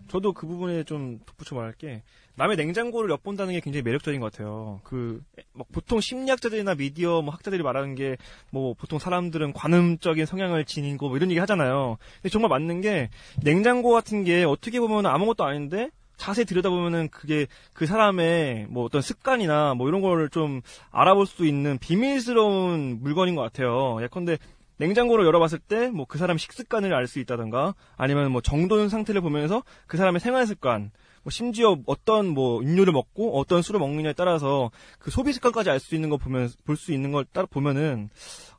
저도 그 부분에 좀 덧붙여 말할 게 남의 냉장고를 엿본다는 게 굉장히 매력적인 것 같아요. 그 막 보통 심리학자들이나 미디어 뭐 학자들이 말하는 게 뭐 보통 사람들은 관음적인 성향을 지니고 뭐 이런 얘기 하잖아요. 근데 정말 맞는 게 냉장고 같은 게 어떻게 보면 아무것도 아닌데 자세히 들여다보면은 그게 그 사람의 뭐 어떤 습관이나 뭐 이런 거를 좀 알아볼 수 있는 비밀스러운 물건인 것 같아요. 예컨대 냉장고를 열어봤을 때 뭐 그 사람 식습관을 알 수 있다던가 아니면 뭐 정돈 상태를 보면서 그 사람의 생활 습관 뭐 심지어 어떤 뭐 음료를 먹고 어떤 술을 먹느냐에 따라서 그 소비 습관까지 알 수 있는 거 보면 볼 수 있는 걸 따라 보면은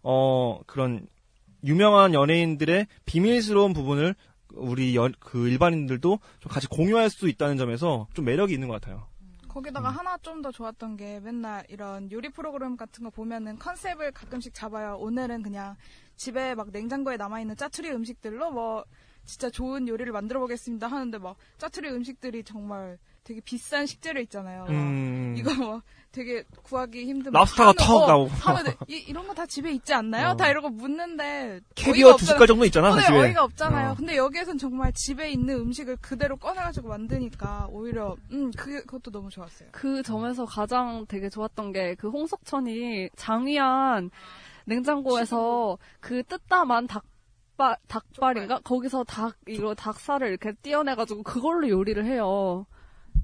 어 그런 유명한 연예인들의 비밀스러운 부분을 우리 연, 그 일반인들도 좀 같이 공유할 수 있다는 점에서 좀 매력이 있는 것 같아요. 거기다가 하나 좀 더 좋았던 게 맨날 이런 요리 프로그램 같은 거 보면은 컨셉을 가끔씩 잡아요. 오늘은 그냥 집에 막 냉장고에 남아있는 짜투리 음식들로 뭐 진짜 좋은 요리를 만들어 보겠습니다 하는데 막 짜투리 음식들이 정말 되게 비싼 식재료 있잖아요. 음. 이거 뭐 되게 구하기 힘든 랍스타가 턱 어, 나오고. 하면 이, 이런 거 다 집에 있지 않나요? 어. 다 이러고 묻는데 캐비어 두. 숟갈 정도 있잖아, 어, 네, 집에. 어이가 없잖아요. 어. 근데 여기에선 정말 집에 있는 음식을 그대로 꺼내가지고 만드니까 오히려 음 그게 그것도 너무 좋았어요. 그 점에서 가장 되게 좋았던 게 그 홍석천이 장위안 냉장고에서 그 뜯다만 닭발 닭발인가 거기서 닭 이거 닭살을 이렇게 띄어내가지고 그걸로 요리를 해요.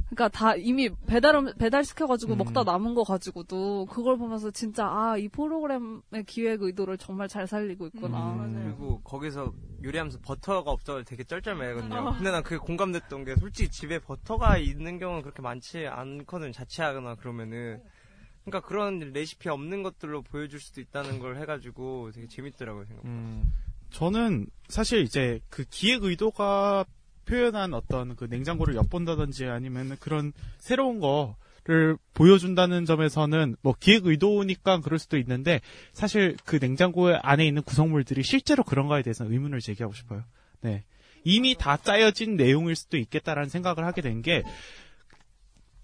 그러니까 다 이미 배달 배달 시켜가지고 먹다 남은 거 가지고도 그걸 보면서 진짜 아 이 프로그램의 기획 의도를 정말 잘 살리고 있구나. 그리고 거기서 요리하면서 버터가 없어서 되게 쩔쩔매거든요. 어. 근데 난 그게 공감됐던 게 솔직히 집에 버터가 있는 경우는 그렇게 많지 않거든 자취하거나 그러면은 그러니까 그런 레시피 없는 것들로 보여줄 수도 있다는 걸 해가지고 되게 재밌더라고요 생각. 저는 사실 이제 그 기획 의도가 표현한 어떤 그 냉장고를 엿본다든지 아니면 그런 새로운 거를 보여준다는 점에서는 뭐 기획 의도니까 그럴 수도 있는데 사실 그 냉장고 안에 있는 구성물들이 실제로 그런가에 대해서 는 의문을 제기하고 싶어요. 네. 이미 다 짜여진 내용일 수도 있겠다라는 생각을 하게 된 게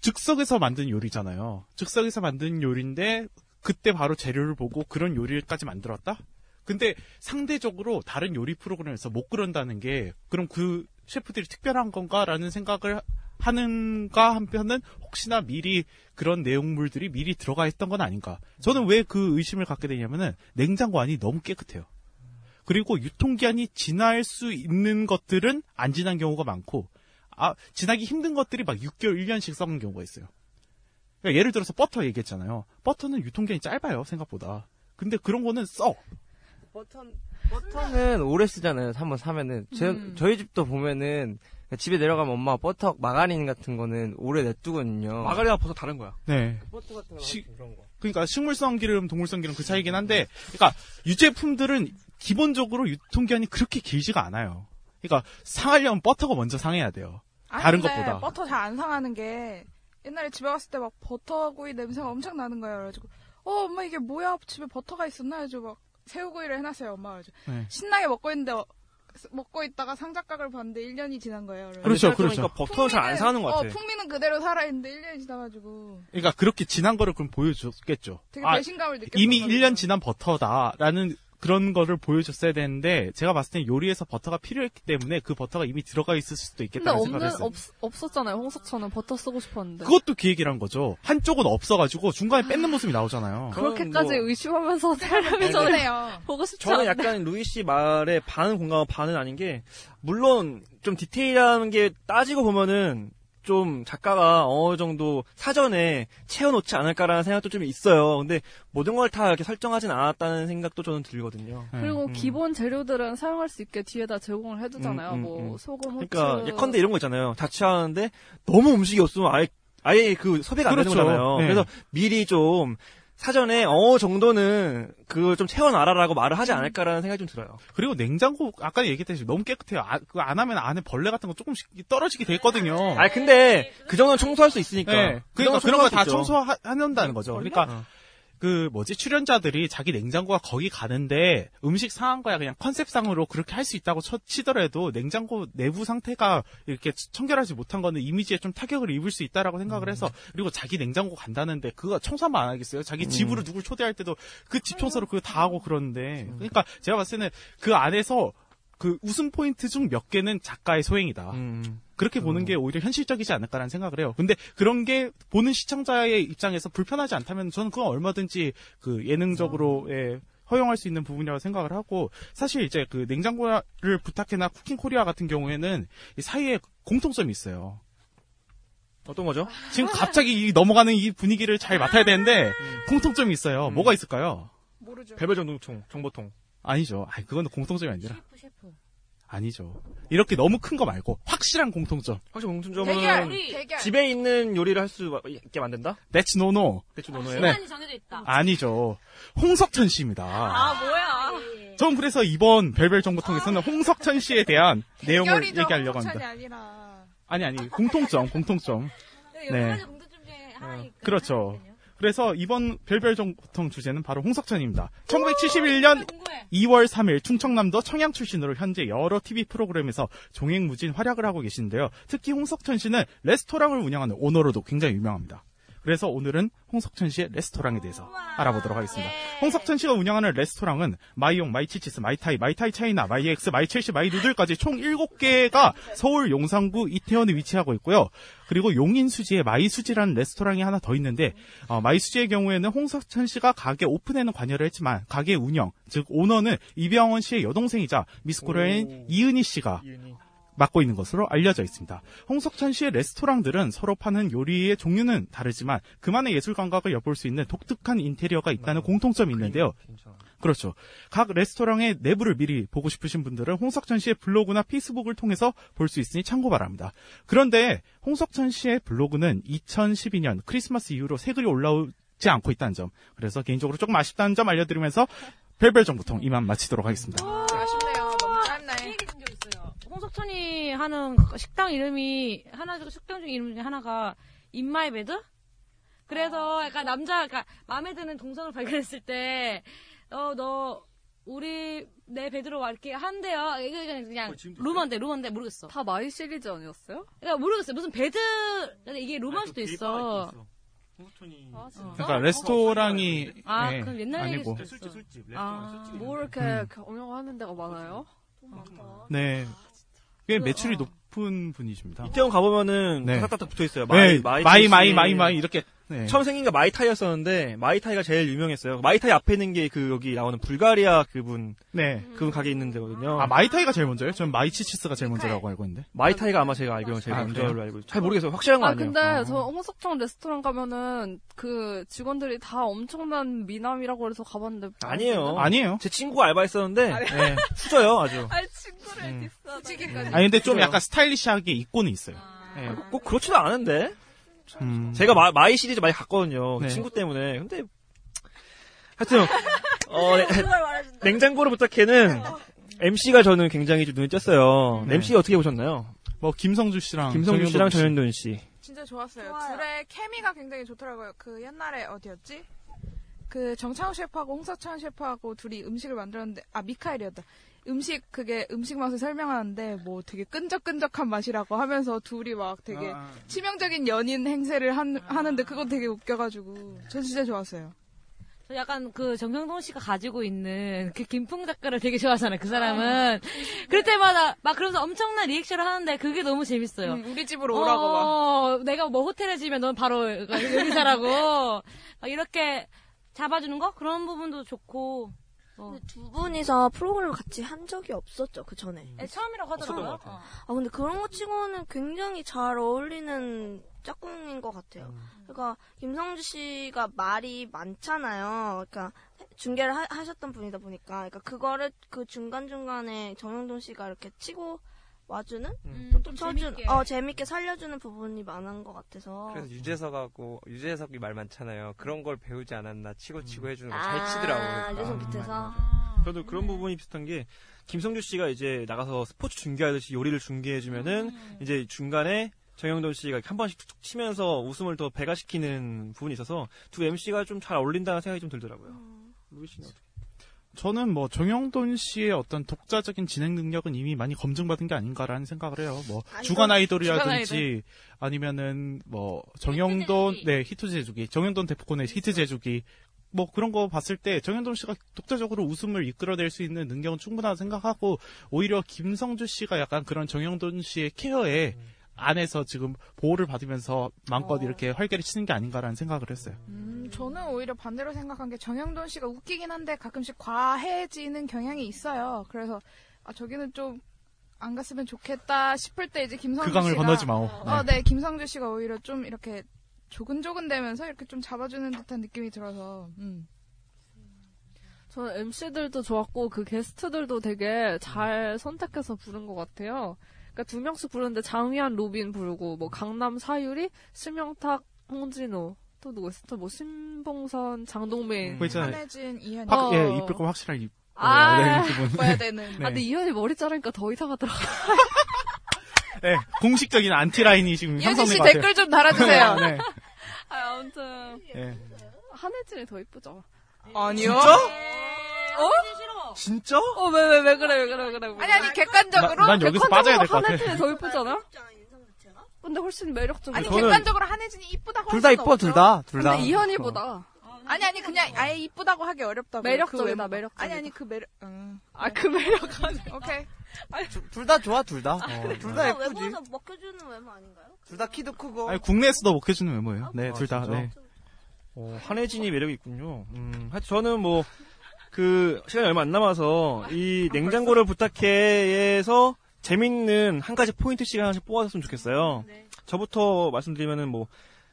즉석에서 만든 요리잖아요. 즉석에서 만든 요리인데 그때 바로 재료를 보고 그런 요리까지 만들었다? 근데 상대적으로 다른 요리 프로그램에서 못 그런다는 게 그럼 그 셰프들이 특별한 건가라는 생각을 하는가 한편은 혹시나 미리 그런 내용물들이 미리 들어가 있던 건 아닌가. 저는 왜 그 의심을 갖게 되냐면은 냉장고 안이 너무 깨끗해요. 그리고 유통기한이 지날 수 있는 것들은 안 지난 경우가 많고, 아, 지나기 힘든 것들이 막 6개월, 1년씩 썩은 경우가 있어요. 그러니까 예를 들어서 버터 얘기했잖아요. 버터는 유통기한이 짧아요, 생각보다. 근데 그런 거는 써. 버터 버터는 오래 쓰잖아요. 한번 사면은 제, 음. 저희 집도 보면은 집에 내려가면 엄마가 버터 마가린 같은 거는 오래 냅두거든요. 마가린하고 버터 다른 거야. 네. 버터 같은 거 시- 그런 거. 그러니까 식물성 기름, 동물성 기름 그 차이긴 한데, 그러니까 유제품들은 기본적으로 유통기한이 그렇게 길지가 않아요. 그러니까 상하려면 버터가 먼저 상해야 돼요. 아니, 다른 근데 것보다. 버터 잘 안 상하는 게 옛날에 집에 갔을 때 막 버터구이 냄새가 엄청 나는 거예요. 그래가지고 어 엄마 이게 뭐야 집에 버터가 있었나 해가지고 막 새우구이를 해놨어요 엄마가 네. 신나게 먹고 있는데 어, 먹고 있다가 상자각을 봤는데 1년이 지난 거예요. 그렇죠, 그렇죠. 버터는 잘안 사는 것 어, 같아. 풍미는 그대로 살아있는데 1년이 지나가지고 그러니까 그렇게 지난 거를 그럼 보여줬겠죠. 되게 아, 배신감을 느꼈어요. 이미 1년 지난 버터다라는 그런 거를 보여줬어야 되는데 제가 봤을 땐 요리에서 버터가 필요했기 때문에 그 버터가 이미 들어가 있을 수도 근데 있겠다는 생각을 없는 했어요. 없, 없었잖아요. 홍석천은 버터 쓰고 싶었는데. 그것도 기획이란 거죠. 한쪽은 없어가지고 중간에 뺏는 모습이 나오잖아요. 그렇게까지 뭐- 의심하면서 텔레비전을 그래요. 보고 싶지 저는 않네. 약간 루이 씨 말에 반은 공감하고 반은 아닌 게 물론 좀 디테일한 게 따지고 보면은 좀 작가가 어느 정도 사전에 채워놓지 않을까라는 생각도 좀 있어요. 근데 모든 걸 다 이렇게 설정하진 않았다는 생각도 저는 들거든요. 그리고 음. 기본 재료들은 사용할 수 있게 뒤에다 제공을 해두잖아요. 음, 음, 뭐 음. 소금, 후추. 그러니까 예컨대 이런 거 있잖아요. 자취하는데 너무 음식이 없으면 아예 아예 그 소비가 안 되는 그렇죠. 거잖아요. 네. 그래서 미리 좀 사전에 어느 정도는 그걸 좀 채워놔라라고 말을 하지 않을까라는 생각이 좀 들어요. 그리고 냉장고 아까 얘기했듯이 너무 깨끗해요. 아, 그거 안 하면 안에 벌레 같은 거 조금씩 떨어지게 돼 있거든요. 아 근데 그 정도는 청소할 수 있으니까. 네. 그 그러니까 그런 거 다. 청소한다는 거죠. 그러니까 어. 그 뭐지? 출연자들이 자기 냉장고가 거기 가는데 음식 상한 거야. 그냥 컨셉상으로 그렇게 할 수 있다고 쳐, 치더라도 냉장고 내부 상태가 이렇게 청결하지 못한 거는 이미지에 좀 타격을 입을 수 있다라고 생각을 해서 그리고 자기 냉장고 간다는데 그거 청소하면 안 하겠어요? 자기 음. 집으로 누굴 초대할 때도 그 집 청소를 그거 다 하고 그러는데. 그러니까 제가 봤을 때는 그 안에서 그 웃음 포인트 중 몇 개는 작가의 소행이다. 음. 그렇게 보는 게 오히려 현실적이지 않을까라는 생각을 해요. 근데 그런 게 보는 시청자의 입장에서 불편하지 않다면 저는 그건 얼마든지 그 예능적으로 예, 허용할 수 있는 부분이라고 생각을 하고 사실 이제 그 냉장고를 부탁해나 쿠킹 코리아 같은 경우에는 이 사이에 공통점이 있어요. 어떤 거죠? 지금 갑자기 이 넘어가는 이 분위기를 잘 맡아야 되는데 공통점이 있어요. 뭐가 있을까요? 모르죠. 정통총, 정보통. 아니죠. 아니 그건 공통점이 아니라. 아니죠. 이렇게 너무 큰 거 말고 확실한 공통점. 확실히 공통점은 대결, 대결. 집에 있는 요리를 할 수 있게 만든다? That's no no. 대충 노노예요. 네. 시간이 정해져 있다. 아니죠. 홍석천 씨입니다. 아 뭐야? 전 그래서 이번 별별 정보통에서는 홍석천 씨에 대한 내용을 대결이죠, 얘기하려고 홍석천이 합니다. 아니라. 아니 아니 공통점 공통점. 네. 그렇죠. 그래서 이번 별별 정보통 주제는 바로 홍석천입니다. 1971년 2월 3일 충청남도 청양 출신으로 현재 여러 TV 프로그램에서 종횡무진 활약을 하고 계신데요. 특히 홍석천 씨는 레스토랑을 운영하는 오너로도 굉장히 유명합니다. 그래서 오늘은 홍석천 씨의 레스토랑에 대해서 알아보도록 하겠습니다. 홍석천 씨가 운영하는 레스토랑은 마이용, 마이치치스, 마이타이, 마이타이 차이나, 마이엑스, 마이첼시, 마이누들까지 총 7개가 서울 용산구 이태원에 위치하고 있고요. 그리고 용인수지에 마이수지라는 레스토랑이 하나 더 있는데 어, 마이수지의 경우에는 홍석천 씨가 가게 오픈에는 관여를 했지만 가게 운영, 즉 오너는 이병헌 씨의 여동생이자 미스코리아인 이은희 씨가 맡고 있는 것으로 알려져 있습니다. 홍석천 씨의 레스토랑들은 서로 파는 요리의 종류는 다르지만 그만의 예술 감각을 엿볼 수 있는 독특한 인테리어가 있다는 공통점이 있는데요. 그렇죠. 각 레스토랑의 내부를 미리 보고 싶으신 분들은 홍석천 씨의 블로그나 페이스북을 통해서 볼 수 있으니 참고 바랍니다. 그런데 홍석천 씨의 블로그는 2012년 크리스마스 이후로 새 글이 올라오지 않고 있다는 점. 그래서 개인적으로 조금 아쉽다는 점 알려드리면서 별별 정보통 이만 마치도록 하겠습니다. 아쉽네요. 너무 짧네. 홍 석천이 하는 식당 이름이 하나 중 식당 중 이름 중에 하나가 In My Bed? 그래서 약간 남자 그러니까 마음에 드는 동성을 발견했을 때 어 너 우리 내 bed로 와 이렇게 한대요. 이거 그냥, 그냥 루머인데 루머인데 모르겠어. 다 마이 시리즈 아니었어요? 그러니까 모르겠어요. 무슨 bed 근데 이게 루머일 수도 있어. 아, 진짜? 그러니까 레스토랑이 아, 예, 그럼 옛날 아니고 얘기일 수도 있어. 아, 뭐 이렇게 음. 경영하는 데가 많아요? 네. 꽤 매출이 높은 분이십니다. 이태원 가보면은 네. 딱딱딱 붙어 있어요. 네, 마이, 마이, 마이, 마이, 마이, 마이 이렇게. 네. 처음 생긴 게 마이타이였었는데 마이타이가 제일 유명했어요. 마이타이 앞에 있는 게 그 여기 나오는 불가리아 그분 네. 그분 가게 있는 데거든요. 아, 마이타이가 제일 먼저예요? 저는 마이치치스가 제일 먼저라고 알고 있는데. 마이타이가 아마 제가 알기로는 제일 아, 먼저로? 알고 있어요. 잘 모르겠어요. 확실한 건 아, 아니에요. 근데 저 홍석천 레스토랑 가면은 그 직원들이 다 엄청난 미남이라고 해서 가봤는데. 아니에요. 아니에요. 제 친구가 알바했었는데. 네, 후져요 아주. 아, 친구를 음. 디스하다. 솔직히까지. 아니, 근데 좀. 약간 스타일리시하게 입고는 있어요. 네. 꼭 그렇지도 않은데. 음. 제가 마, 이 시리즈 많이 갔거든요. 그 네. 친구 때문에. 근데 하여튼 어, 네, 냉장고를 부탁해는 MC가 저는 굉장히 좀 눈에 띄었어요. 네. MC 어떻게 보셨나요? 뭐 김성주 씨랑 김성주 씨랑 전현돈 씨. 진짜 좋았어요. 좋아요. 둘의 케미가 굉장히 좋더라고요. 그 옛날에 어디였지? 그 정창우 셰프하고 홍석천 셰프하고 둘이 음식을 만들었는데 아 미카엘이었다. 음식 그게 음식 맛을 설명하는데 뭐 되게 끈적끈적한 맛이라고 하면서 둘이 막 되게 아. 치명적인 연인 행세를 한, 하는데 그거 되게 웃겨가지고 전 진짜 좋았어요. 저 약간 그 정경동 씨가 가지고 있는 그 김풍 작가를 되게 좋아하잖아요. 그 사람은 그럴 때마다 막 그러면서 엄청난 리액션을 하는데 그게 너무 재밌어요. 음, 우리 집으로 오라고 막. 어, 내가 뭐 호텔에 지면 넌 바로 요리사라고 막 이렇게 잡아주는 거 그런 부분도 좋고. 어. 근데 두 분이서 프로그램을 같이 한 적이 없었죠, 그 전에. 네, 처음이라고 하더라고요. 같아요. 아, 근데 그런 거 치고는 굉장히 잘 어울리는 짝꿍인 것 같아요. 그러니까 김성주 씨가 말이 많잖아요. 그러니까 중계를 하, 셨던 분이다 보니까, 그러니까 그거를 그 중간 중간에 정영돈 씨가 이렇게 치고 와주는, 음, 또좀 쳐준, 재밌게. 어 재밌게 살려주는 부분이 많은 것 같아서. 그래서 유재석하고 유재석이 말 많잖아요. 그런 걸 배우지 않았나 치고 치고 음. 해주는 거잘 치더라고요. 아, 그러니까. 유재석 밑에서. 저도 그런 부분이 비슷한 게 김성주 씨가 이제 나가서 스포츠 중계하듯이 요리를 중계해주면은 이제 중간에 정영돈 씨가 한 번씩 툭툭 치면서 웃음을 더 배가시키는 부분이 있어서 두 MC가 좀 잘 어울린다는 생각이 좀 들더라고요. 루이 씨는 어떻게? 저는 뭐 정형돈 씨의 어떤 독자적인 진행 능력은 이미 많이 검증받은 게 아닌가라는 생각을 해요. 뭐 아니, 주간 저- 아이돌이라든지 아니면은 뭐 정형돈 제조기. 네 히트 제조기 정형돈 데프콘의 히트 제조기. 뭐 그런 거 봤을 때 정형돈 씨가 독자적으로 웃음을 이끌어낼 수 있는 능력은 충분하다 생각하고 오히려 김성주 씨가 약간 그런 정형돈 씨의 care에 안에서 지금 보호를 받으면서 마음껏 이렇게 활개를 치는 게 아닌가라는 생각을 했어요. 음, 저는 오히려 반대로 생각한 게 정형돈 씨가 웃기긴 한데 가끔씩 과해지는 경향이 있어요. 그래서 아, 저기는 좀 안 갔으면 좋겠다 싶을 때 이제 김성주 그 강을 씨가 건너지 마오. 어, 네, 김성주 씨가 오히려 좀 이렇게 조근조근대면서 이렇게 좀 잡아주는 듯한 느낌이 들어서 음. 저는 MC들도 좋았고 그 게스트들도 되게 잘 선택해서 부른 것 같아요. 그러니까 두 명씩 부르는데 장위안, 로빈 부르고 뭐 강남 사유리, 심형탁, 홍진호 또 누구 있어? 또뭐 신봉선, 장동민. 그 있잖아요. 한혜진, 이현이 확, 어. 예, 이쁠 거 확실하게 입- 아, 네, 그분. 봐야 되는. 아, 근데 이현이 머리 자르니까 더 이상하더라. 네, 공식적인 안티라인이 지금 형성된 씨것 같아요. 댓글 좀 달아주세요. 네. 아, 아무튼. 예. 한혜진이 더 이쁘죠. 아니요. 어? 진짜? 어, 왜, 왜, 왜 그래, 왜 그래, 왜 그래. 아니 아니 객관적으로 나- 난 여기서 빠져야 될것 같아. 한혜진이 더 이쁘잖아? 근데 훨씬 매력적이야. 아니 저는- 객관적으로 한혜진이 이쁘다고 둘 다할 이뻐, 둘. 다. 둘 다. 근데 이현이보다. 아니 아니 그냥 아예 이쁘다고 하기 어렵다고. 매력적이다, 그. 매력적이다. 아니 아니 그 매력. 응. 아, 그 매력 아니 오케이. 둘 다 좋아, 둘 다. 둘 다 예쁘지. 외모에서 먹혀주는 외모 아닌가요? 둘 다 키도 크고. 아니, 국내에서도 먹혀주는 외모예요. 네, 아, 둘 다. 진짜? 네. 어, 한혜진이 매력이 있군요. 음, 하여튼 저는 뭐, 그, 시간이 얼마 안 남아서, 이 냉장고를 부탁해에서 재밌는 한 가지 포인트 시간 하나씩 뽑아줬으면 좋겠어요. 저부터 말씀드리면은 뭐,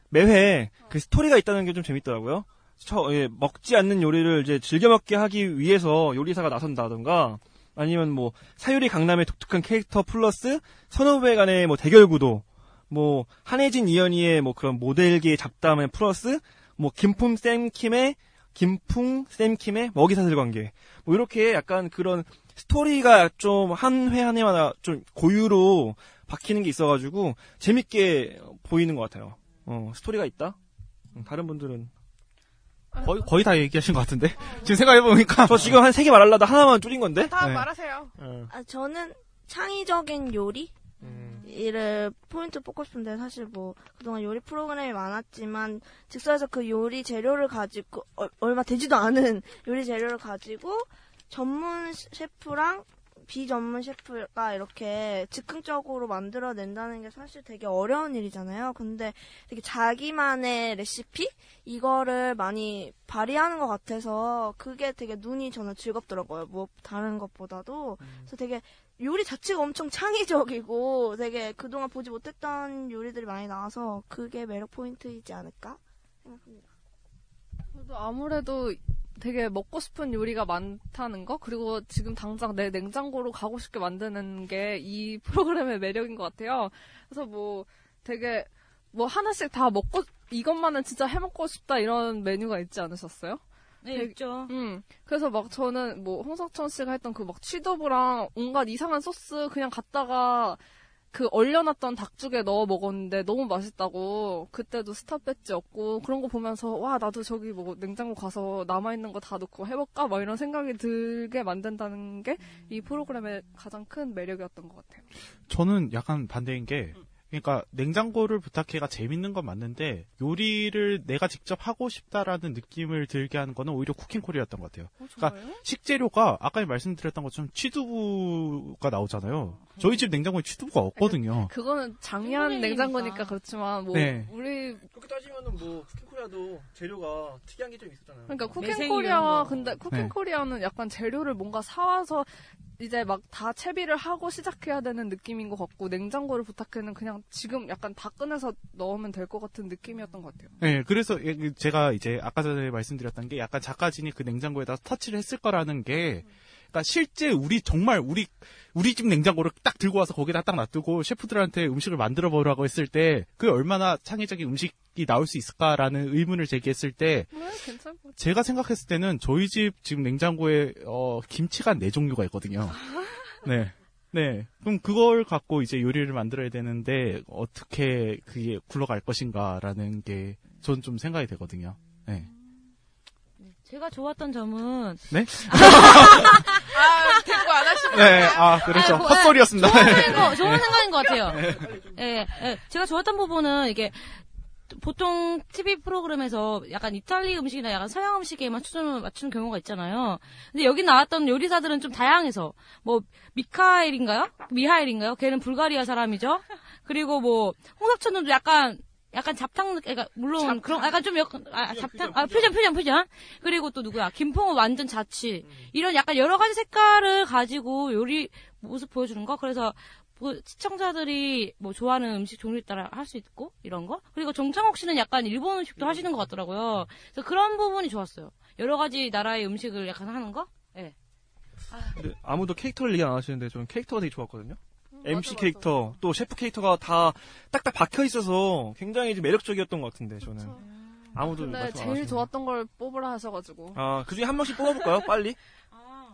매회 그 스토리가 있다는 게 좀 재밌더라고요. 저, 예, 먹지 않는 요리를 이제 즐겨 먹게 하기 위해서 요리사가 나선다던가, 아니면 뭐, 사유리 강남의 독특한 캐릭터 플러스 선후배 간의 뭐 대결 구도, 뭐, 한혜진 이연희의 뭐 그런 모델계 잡담의 플러스, 뭐, 김품 쌤킴의, 김풍 쌤킴의 먹이사슬 관계. 뭐, 이렇게 약간 그런 스토리가 좀 한 회 한 회마다 좀 고유로 박히는 게 있어가지고, 재밌게 보이는 것 같아요. 어, 스토리가 있다? 음, 다른 분들은. 거의, 거의 다 얘기하신 것 같은데. 지금 생각해보니까. 저 지금 한 세 개 말하려다 하나만 줄인 건데? 다 네. 말하세요. 어. 아, 저는 창의적인 요리? 음. 이를 포인트 뽑고 싶은데 사실 뭐 그동안 요리 프로그램이 많았지만 즉석에서 그 요리 재료를 가지고 어, 얼마 되지도 않은 요리 재료를 가지고 전문 셰프랑 비전문 셰프가 이렇게 즉흥적으로 만들어낸다는 게 사실 되게 어려운 일이잖아요. 근데 되게 자기만의 레시피 이거를 많이 발휘하는 것 같아서 그게 되게 눈이 저는 즐겁더라고요. 뭐 다른 것보다도 그래서 되게 요리 자체가 엄청 창의적이고 되게 그동안 보지 못했던 요리들이 많이 나와서 그게 매력 포인트이지 않을까 생각합니다. 저도 아무래도 되게 먹고 싶은 요리가 많다는 거 그리고 지금 당장 내 냉장고로 가고 싶게 만드는 게 이 프로그램의 매력인 것 같아요. 그래서 뭐 되게 뭐 하나씩 다 먹고 이것만은 진짜 해먹고 싶다 이런 메뉴가 있지 않으셨어요? 네, 되게- 있죠. 음. 그래서 막 저는 뭐 홍석천 씨가 했던 그 막 취두부랑 온갖 이상한 소스 그냥 갖다가 그 얼려놨던 닭죽에 넣어 먹었는데 너무 맛있다고 그때도 스타 배지 없고 그런 거 보면서 와 나도 저기 뭐 냉장고 가서 남아 있는 거 다 넣고 해볼까 막 이런 생각이 들게 만든다는 게 이 프로그램의 가장 큰 매력이었던 것 같아요. 저는 약간 반대인 게, 그러니까 냉장고를 부탁해가 재밌는 건 맞는데 요리를 내가 직접 하고 싶다라는 느낌을 들게 하는 거는 오히려 쿠킹 코리아였던 것 같아요. 그러니까 식재료가 아까 말씀드렸던 것처럼 취두부가 나오잖아요. 저희 집 냉장고에 취두부가 없거든요. 그거는 작년. 냉장고니까 그렇지만 뭐 네. 우리 그렇게 따지면은 뭐, 쿠킹코리아도 재료가 특이한 게 좀 있었잖아요. 그러니까 쿠킹 매생 코리아 이런 거. 근데 쿠킹 네. 코리아는 약간 재료를 뭔가 사와서 이제 막 다 채비를 하고 시작해야 되는 느낌인 것 같고 냉장고를 부탁해는 그냥 지금 약간 다 꺼내서 넣으면 될 것 같은 느낌이었던 것 같아요. 네, 그래서 예, 제가 이제 아까 전에 말씀드렸던 게 약간 작가진이 그 냉장고에다 터치를 했을 거라는 게, 그러니까 실제 우리 정말 우리 우리 집 냉장고를 딱 들고 와서 거기다 딱 놔두고 셰프들한테 음식을 만들어 보라고 했을 때그 얼마나 창의적인 음식이 나올 수 있을까라는 의문을 제기했을 때 네. 제가 생각했을 때는 저희 집 지금 냉장고에 어, 김치가 네 종류가 있거든요. 네. 네. 그럼 그걸 갖고 이제 요리를 만들어야 되는데 어떻게 그게 굴러갈 것인가라는 게 전 좀 생각이 되거든요. 네. 제가 좋았던 점은 네? 아, 대꾸 안 하시면 네. 아, 그렇죠. 뭐, 헛소리였습니다. 좋은 생각인 거, 좋은 생각인 것 같아요. 예, 예. 제가 좋았던 부분은 이게 보통 TV 프로그램에서 약간 이탈리 음식이나 약간 서양 음식에만 초점을 맞추는 경우가 있잖아요. 근데 여기 나왔던 요리사들은 좀 다양해서 뭐 미카엘인가요? 미하엘인가요? 걔는 불가리아 사람이죠. 그리고 뭐 홍석천도 약간 약간 잡탕, 그러니까 물론 그런 약간 좀 약간 아, 잡탕, 아 퓨전 퓨전 퓨전. 그리고 또 누구야? 김풍은 완전 자취. 이런 약간 여러 가지 색깔을 가지고 요리 모습 보여주는 거. 그래서 뭐 시청자들이 뭐 좋아하는 음식 종류에 따라 할 수 있고 이런 거. 그리고 정창욱 씨는 약간 일본 음식도 하시는 것 같더라고요. 그래서 그런 부분이 좋았어요. 여러 가지 나라의 음식을 약간 하는 거. 예. 근데 아무도 캐릭터를 얘기 안 하시는데 저는 캐릭터가 되게 좋았거든요. MC 맞아, 캐릭터 또 셰프 캐릭터가 다 딱딱 박혀 있어서 굉장히 이제 매력적이었던 것 같은데 저는 아무도 근데 제일. 좋았던 걸 뽑으라 하셔가지고 아 그 중에 한 명씩 뽑아볼까요? 빨리.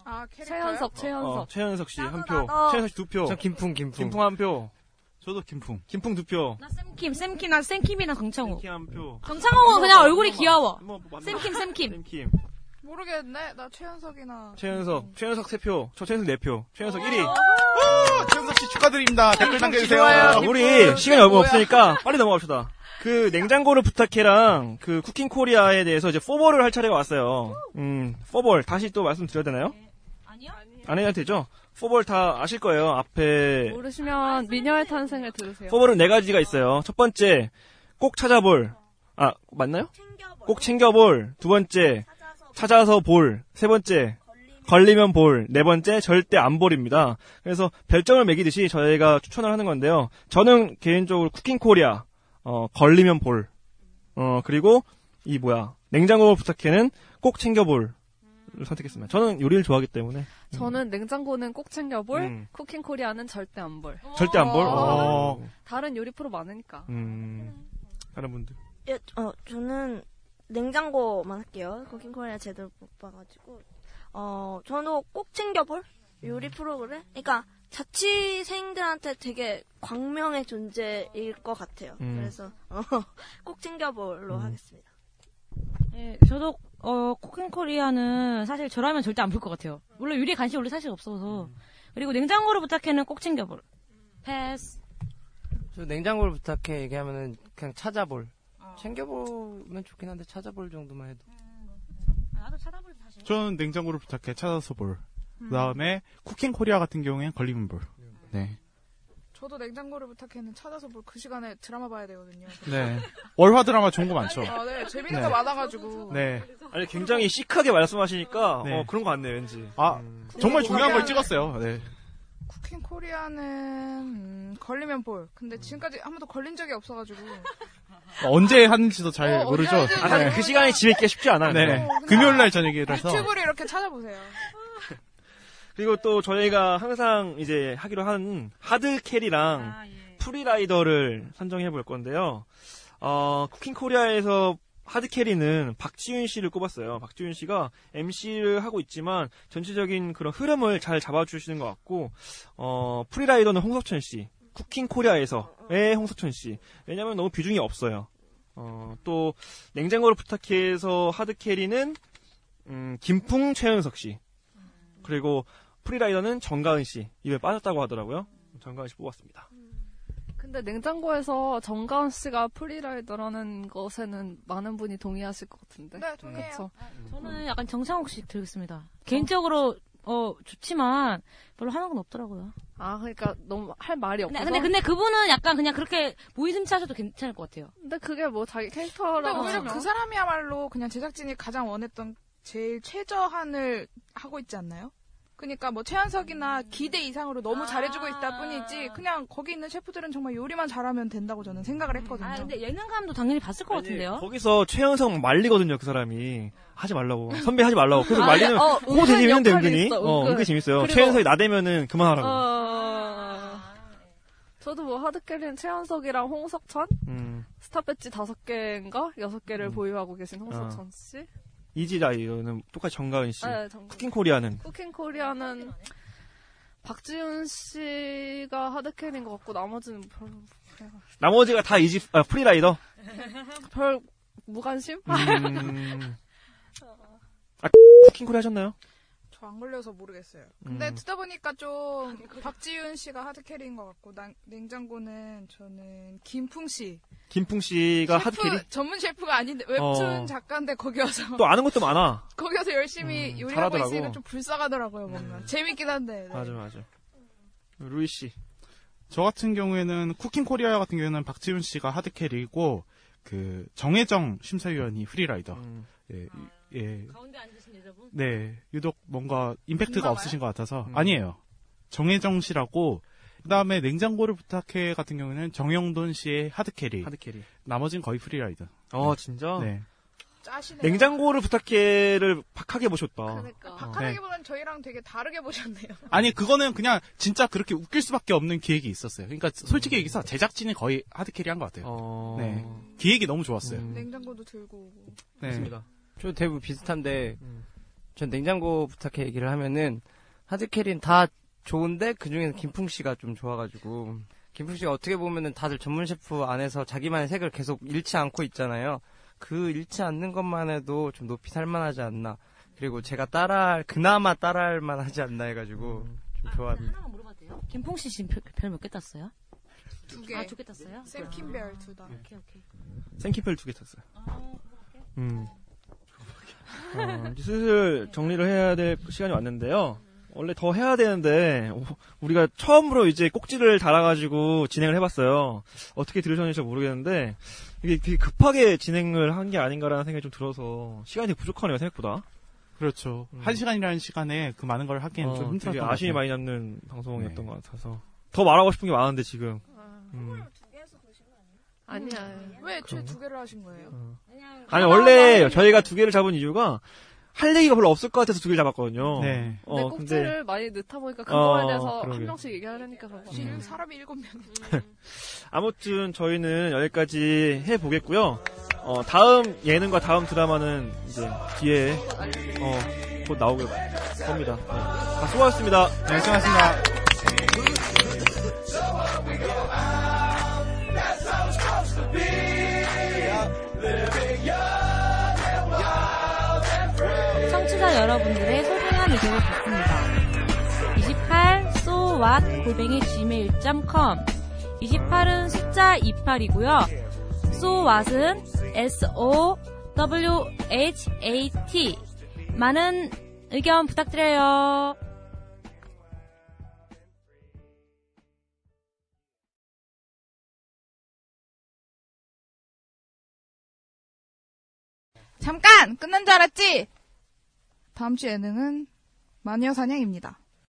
아, 캐릭터요? 최현석, 최현석. 어, 최현석 씨한 표. 나도. 최현석 씨 두 표. 저 김풍, 김풍. 김풍 한 표. 저도 김풍. 김풍 두 표. 나 쌤킴, 쌤킴, 나 쌤킴이랑 정창욱. 킴한 표. 정창욱은 그냥 얼굴이 귀여워. 뭐, 뭐, 맞나? 쌤킴, 쌤킴. 쌤킴. 모르겠네. 나 최현석이나. 최현석. 최현석 세 표. 저 최현석 네 표. 최현석 1위. 최현석 씨 축하드립니다. 댓글 남겨주세요. 자, 우리 시간이 얼마 없으니까 빨리 넘어갑시다. 그 냉장고를 부탁해랑 그 쿠킹 코리아에 대해서 이제 포벌을 할 차례가 왔어요. 음, 포벌 다시 또 말씀드려야 되나요? 아니요? 안 해야 되죠? 포벌 다 아실 거예요. 앞에 모르시면 미녀의 탄생을 들으세요. 포벌은 네 가지가 있어요. 첫 번째 꼭 찾아볼. 아 맞나요? 꼭 챙겨볼. 두 번째 찾아서 볼. 세 번째 걸리면 볼. 네 번째 절대 안 볼입니다. 그래서 별점을 매기듯이 저희가 추천을 하는 건데요. 저는 개인적으로 쿠킹 코리아 어, 걸리면 볼. 어 그리고 이 뭐야 냉장고 부탁해는 꼭 챙겨볼. 을 선택했습니다. 저는 요리를 좋아하기 때문에 저는 냉장고는 꼭 챙겨볼, 음. 쿠킹 코리아는 절대 안 볼. 절대 안 볼. 어. 어. 다른 요리 프로 많으니까. 음, 다른 분들. 예, 어, 저는 냉장고만 할게요. 쿠킹 코리아 제대로 못 봐가지고. 어, 저는 꼭 챙겨볼 요리 프로그램? 그러니까 자취생들한테 되게 광명의 존재일 것 같아요. 음. 그래서 어, 꼭 챙겨볼로 하겠습니다. 예, 저도 어 쿠킹 코리아는 사실 저라면 절대 안 볼 것 같아요. 물론 요리에 관심 원래 사실 없어서. 그리고 냉장고를 부탁해는 꼭 챙겨볼. 패스. 저 냉장고를 부탁해 얘기하면은 그냥 찾아볼. 챙겨보면 좋긴 한데 찾아볼 정도만 해도. 나도 찾아볼 사실. 저는 냉장고를 부탁해 찾아서 볼. 그 다음에 쿠킹 코리아 같은 경우엔 걸리면 볼. 네. 저도 냉장고를 부탁해는 찾아서 볼 그 시간에 드라마 봐야 되거든요. 네. 월화 드라마 좋은 거 많죠. 아, 네. 재밌는 네. 거 많아가지고. 네. 아니 굉장히 시크하게 말씀하시니까 네. 어, 그런 거 같네요, 왠지. 아, 정말 중요한 걸 찍었어요. 네. 쿠킹 코리아는 음, 걸리면 볼. 근데 지금까지 한 번도 걸린 적이 없어가지고. 언제 하는지도 잘 어, 모르죠. 언제 하는지 아, 사실 그 시간에 집에 있기가 쉽지 않아요. 네. 어, 금요일 날 저녁이라서. 유튜브를 이렇게 찾아보세요. 그리고 또 저희가 항상 이제 하기로 한 하드 캐리랑 free rider를 선정해 볼 건데요. 어, 쿠킹 코리아에서 hard carry는 박지윤 씨를 꼽았어요. 박지윤 씨가 MC를 하고 있지만 전체적인 그런 흐름을 잘 잡아주시는 것 같고, 어, free rider는 홍석천 씨. 쿠킹 코리아에서의 홍석천 씨. 왜냐면 너무 비중이 없어요. 어, 또, 냉장고를 부탁해서 hard carry는, 음, 김풍 최현석 씨. 그리고 free rider는 정가은 씨. 입에 빠졌다고 하더라고요. 정가은 씨 뽑았습니다. 근데 냉장고에서 정가은 씨가 free rider라는 것에는 많은 분이 동의하실 것 같은데. 네, 동의해요. 그쵸? 저는 약간 정창욱 씨 들겠습니다. 개인적으로 어 좋지만 별로 하는 건 없더라고요. 아, 그러니까 너무 할 말이 없어서. 근데, 근데 그분은 약간 그냥 그렇게 보이슴치 하셔도 괜찮을 것 같아요. 근데 그게 뭐 자기 근데 캐릭터라고 오히려 그 사람이야말로 그냥 제작진이 가장 원했던 제일 최저한을 하고 있지 않나요? 그러니까 뭐 최현석이나 기대 이상으로 너무 잘해주고 있다 뿐이지 그냥 거기 있는 셰프들은 정말 요리만 잘하면 된다고 저는 생각을 했거든요. 아 근데 예능감도 당연히 봤을 것 같은데요. 거기서 최현석 말리거든요, 그 사람이. 하지 말라고. 선배 하지 말라고. 계속 아, 말리는, 어, 그거 되게 은근 재밌는데, 역할이 은근히. 있어, 어, 은근. 은근히 재밌어요. 그리고- 최현석이 나대면은 그만하라고. 어... 저도 뭐 하드캐리는 최현석이랑 홍석천 음, 스타 배지 다섯 개인가 여섯 개를 음. 보유하고 계신 아. 홍석천 씨. easy rider는 똑같이 정가은 씨. 네, 정- 쿠킹 코리아는. 쿠킹 코리아는 박지윤 씨가 hard carry인 것 같고 나머지는 별, 그냥 나머지가 다 easy, 아, free rider. 별 무관심? 음, 아, 쿠킹 코리아 하셨나요? 저 안 걸려서 모르겠어요. 근데 음. 듣다 보니까 좀 박지윤 씨가 hard carry인 것 같고 난- 냉장고는 저는 김풍 씨. 김풍 씨가 셰프, hard carry? 전문 셰프가 아닌데 웹툰 어. 작가인데 거기 와서 또 아는 것도 많아. 거기 와서 열심히 음, 요리하고 잘하더라고. 있으니까 좀 불쌍하더라고요 보면 재밌긴 한데 네. 맞아, 맞아. 루이 씨. 저 같은 경우에는 쿠킹 코리아 같은 경우에는 박지윤 씨가 hard carry고 그 정혜정 심사위원이 free rider. 음. 예, 예. 가운데 앉으신 여자분? 네, 유독 뭔가 임팩트가 없으신 것 같아서 음. 아니에요. 정혜정 씨라고 그다음에 냉장고를 부탁해 같은 경우에는 정영돈 씨의 하드캐리. 하드캐리. 나머지는 거의 프리라이더. 어, 진짜? 네. 짜시네요. 냉장고를 부탁해를 박하게 보셨다. 그러니까. 박하기보다는 저희랑 되게 다르게 보셨네요. 아니 그거는 그냥 진짜 그렇게 웃길 수밖에 없는 기획이 있었어요. 그러니까 솔직히 얘기해서 제작진이 거의 하드캐리한 것 같아요. 어... 네. 기획이 너무 좋았어요. 음, 냉장고도 들고 오고. 네. 맞습니다. 저 대부분 비슷한데 음. 전 냉장고 부탁해 얘기를 하면은 하드캐리는 다 좋은데 그 중에서 김풍 씨가 좀 좋아가지고 김풍 씨가 어떻게 보면은 다들 전문 셰프 안에서 자기만의 색을 계속 잃지 않고 있잖아요. 그 잃지 않는 것만 해도 좀 높이 살만하지 않나. 그리고 제가 따라 그나마 따라할 만하지 않나 해가지고 좀 좋아합니다. 하나만 물어봐도 돼요? 김풍 씨 지금 별 몇 개 땄어요? 두 개. 아, 두 개 땄어요? 샘킴별 두 다. 오케이, 오케이. 생키펠 두개 탔어요. 음. 어, 슬슬 정리를 해야 될 시간이 왔는데요. 원래 더 해야 되는데 오, 우리가 처음으로 이제 꼭지를 달아가지고 진행을 해봤어요. 어떻게 들으셨는지 잘 모르겠는데 이게 되게 급하게 진행을 한 게 아닌가라는 생각이 좀 들어서 시간이 되게 부족하네요 생각보다. 그렇죠. 한 시간이라는 시간에 그 많은 걸 하기엔 어, 좀 힘들었던 되게 것 아쉬움이 같아요. 많이 남는 방송이었던 것 같아서 더 말하고 싶은 게 많은데 지금. 음. 아니야. 왜 애초에 두 개를 하신 거예요? 아니 원래 저희가 두 개를 잡은 이유가 할 얘기가 별로 없을 것 같아서 두 개를 잡았거든요. 네. 근데 어, 꼭지를 많이 넣다 보니까 그거에 어, 대해서 그러게. 한 명씩 얘기하려니까 그런 거 음. 사람이 일곱 명. 아무튼 저희는 여기까지 해 보겠고요. 어, 다음 예능과 다음 드라마는 이제 뒤에 어, 곧 나오길 겁니다. 네. 아, 수고하셨습니다. 네, 수고하셨습니다. 청취자 여러분들의 소중한 의견을 받습니다. 28 so what 골뱅이 gmail.com 28은 숫자 28이고요. so what은 s o w h a t 많은 의견 부탁드려요. 잠깐! 끝난 줄 알았지? 다음 주 예능은 마녀 사냥입니다.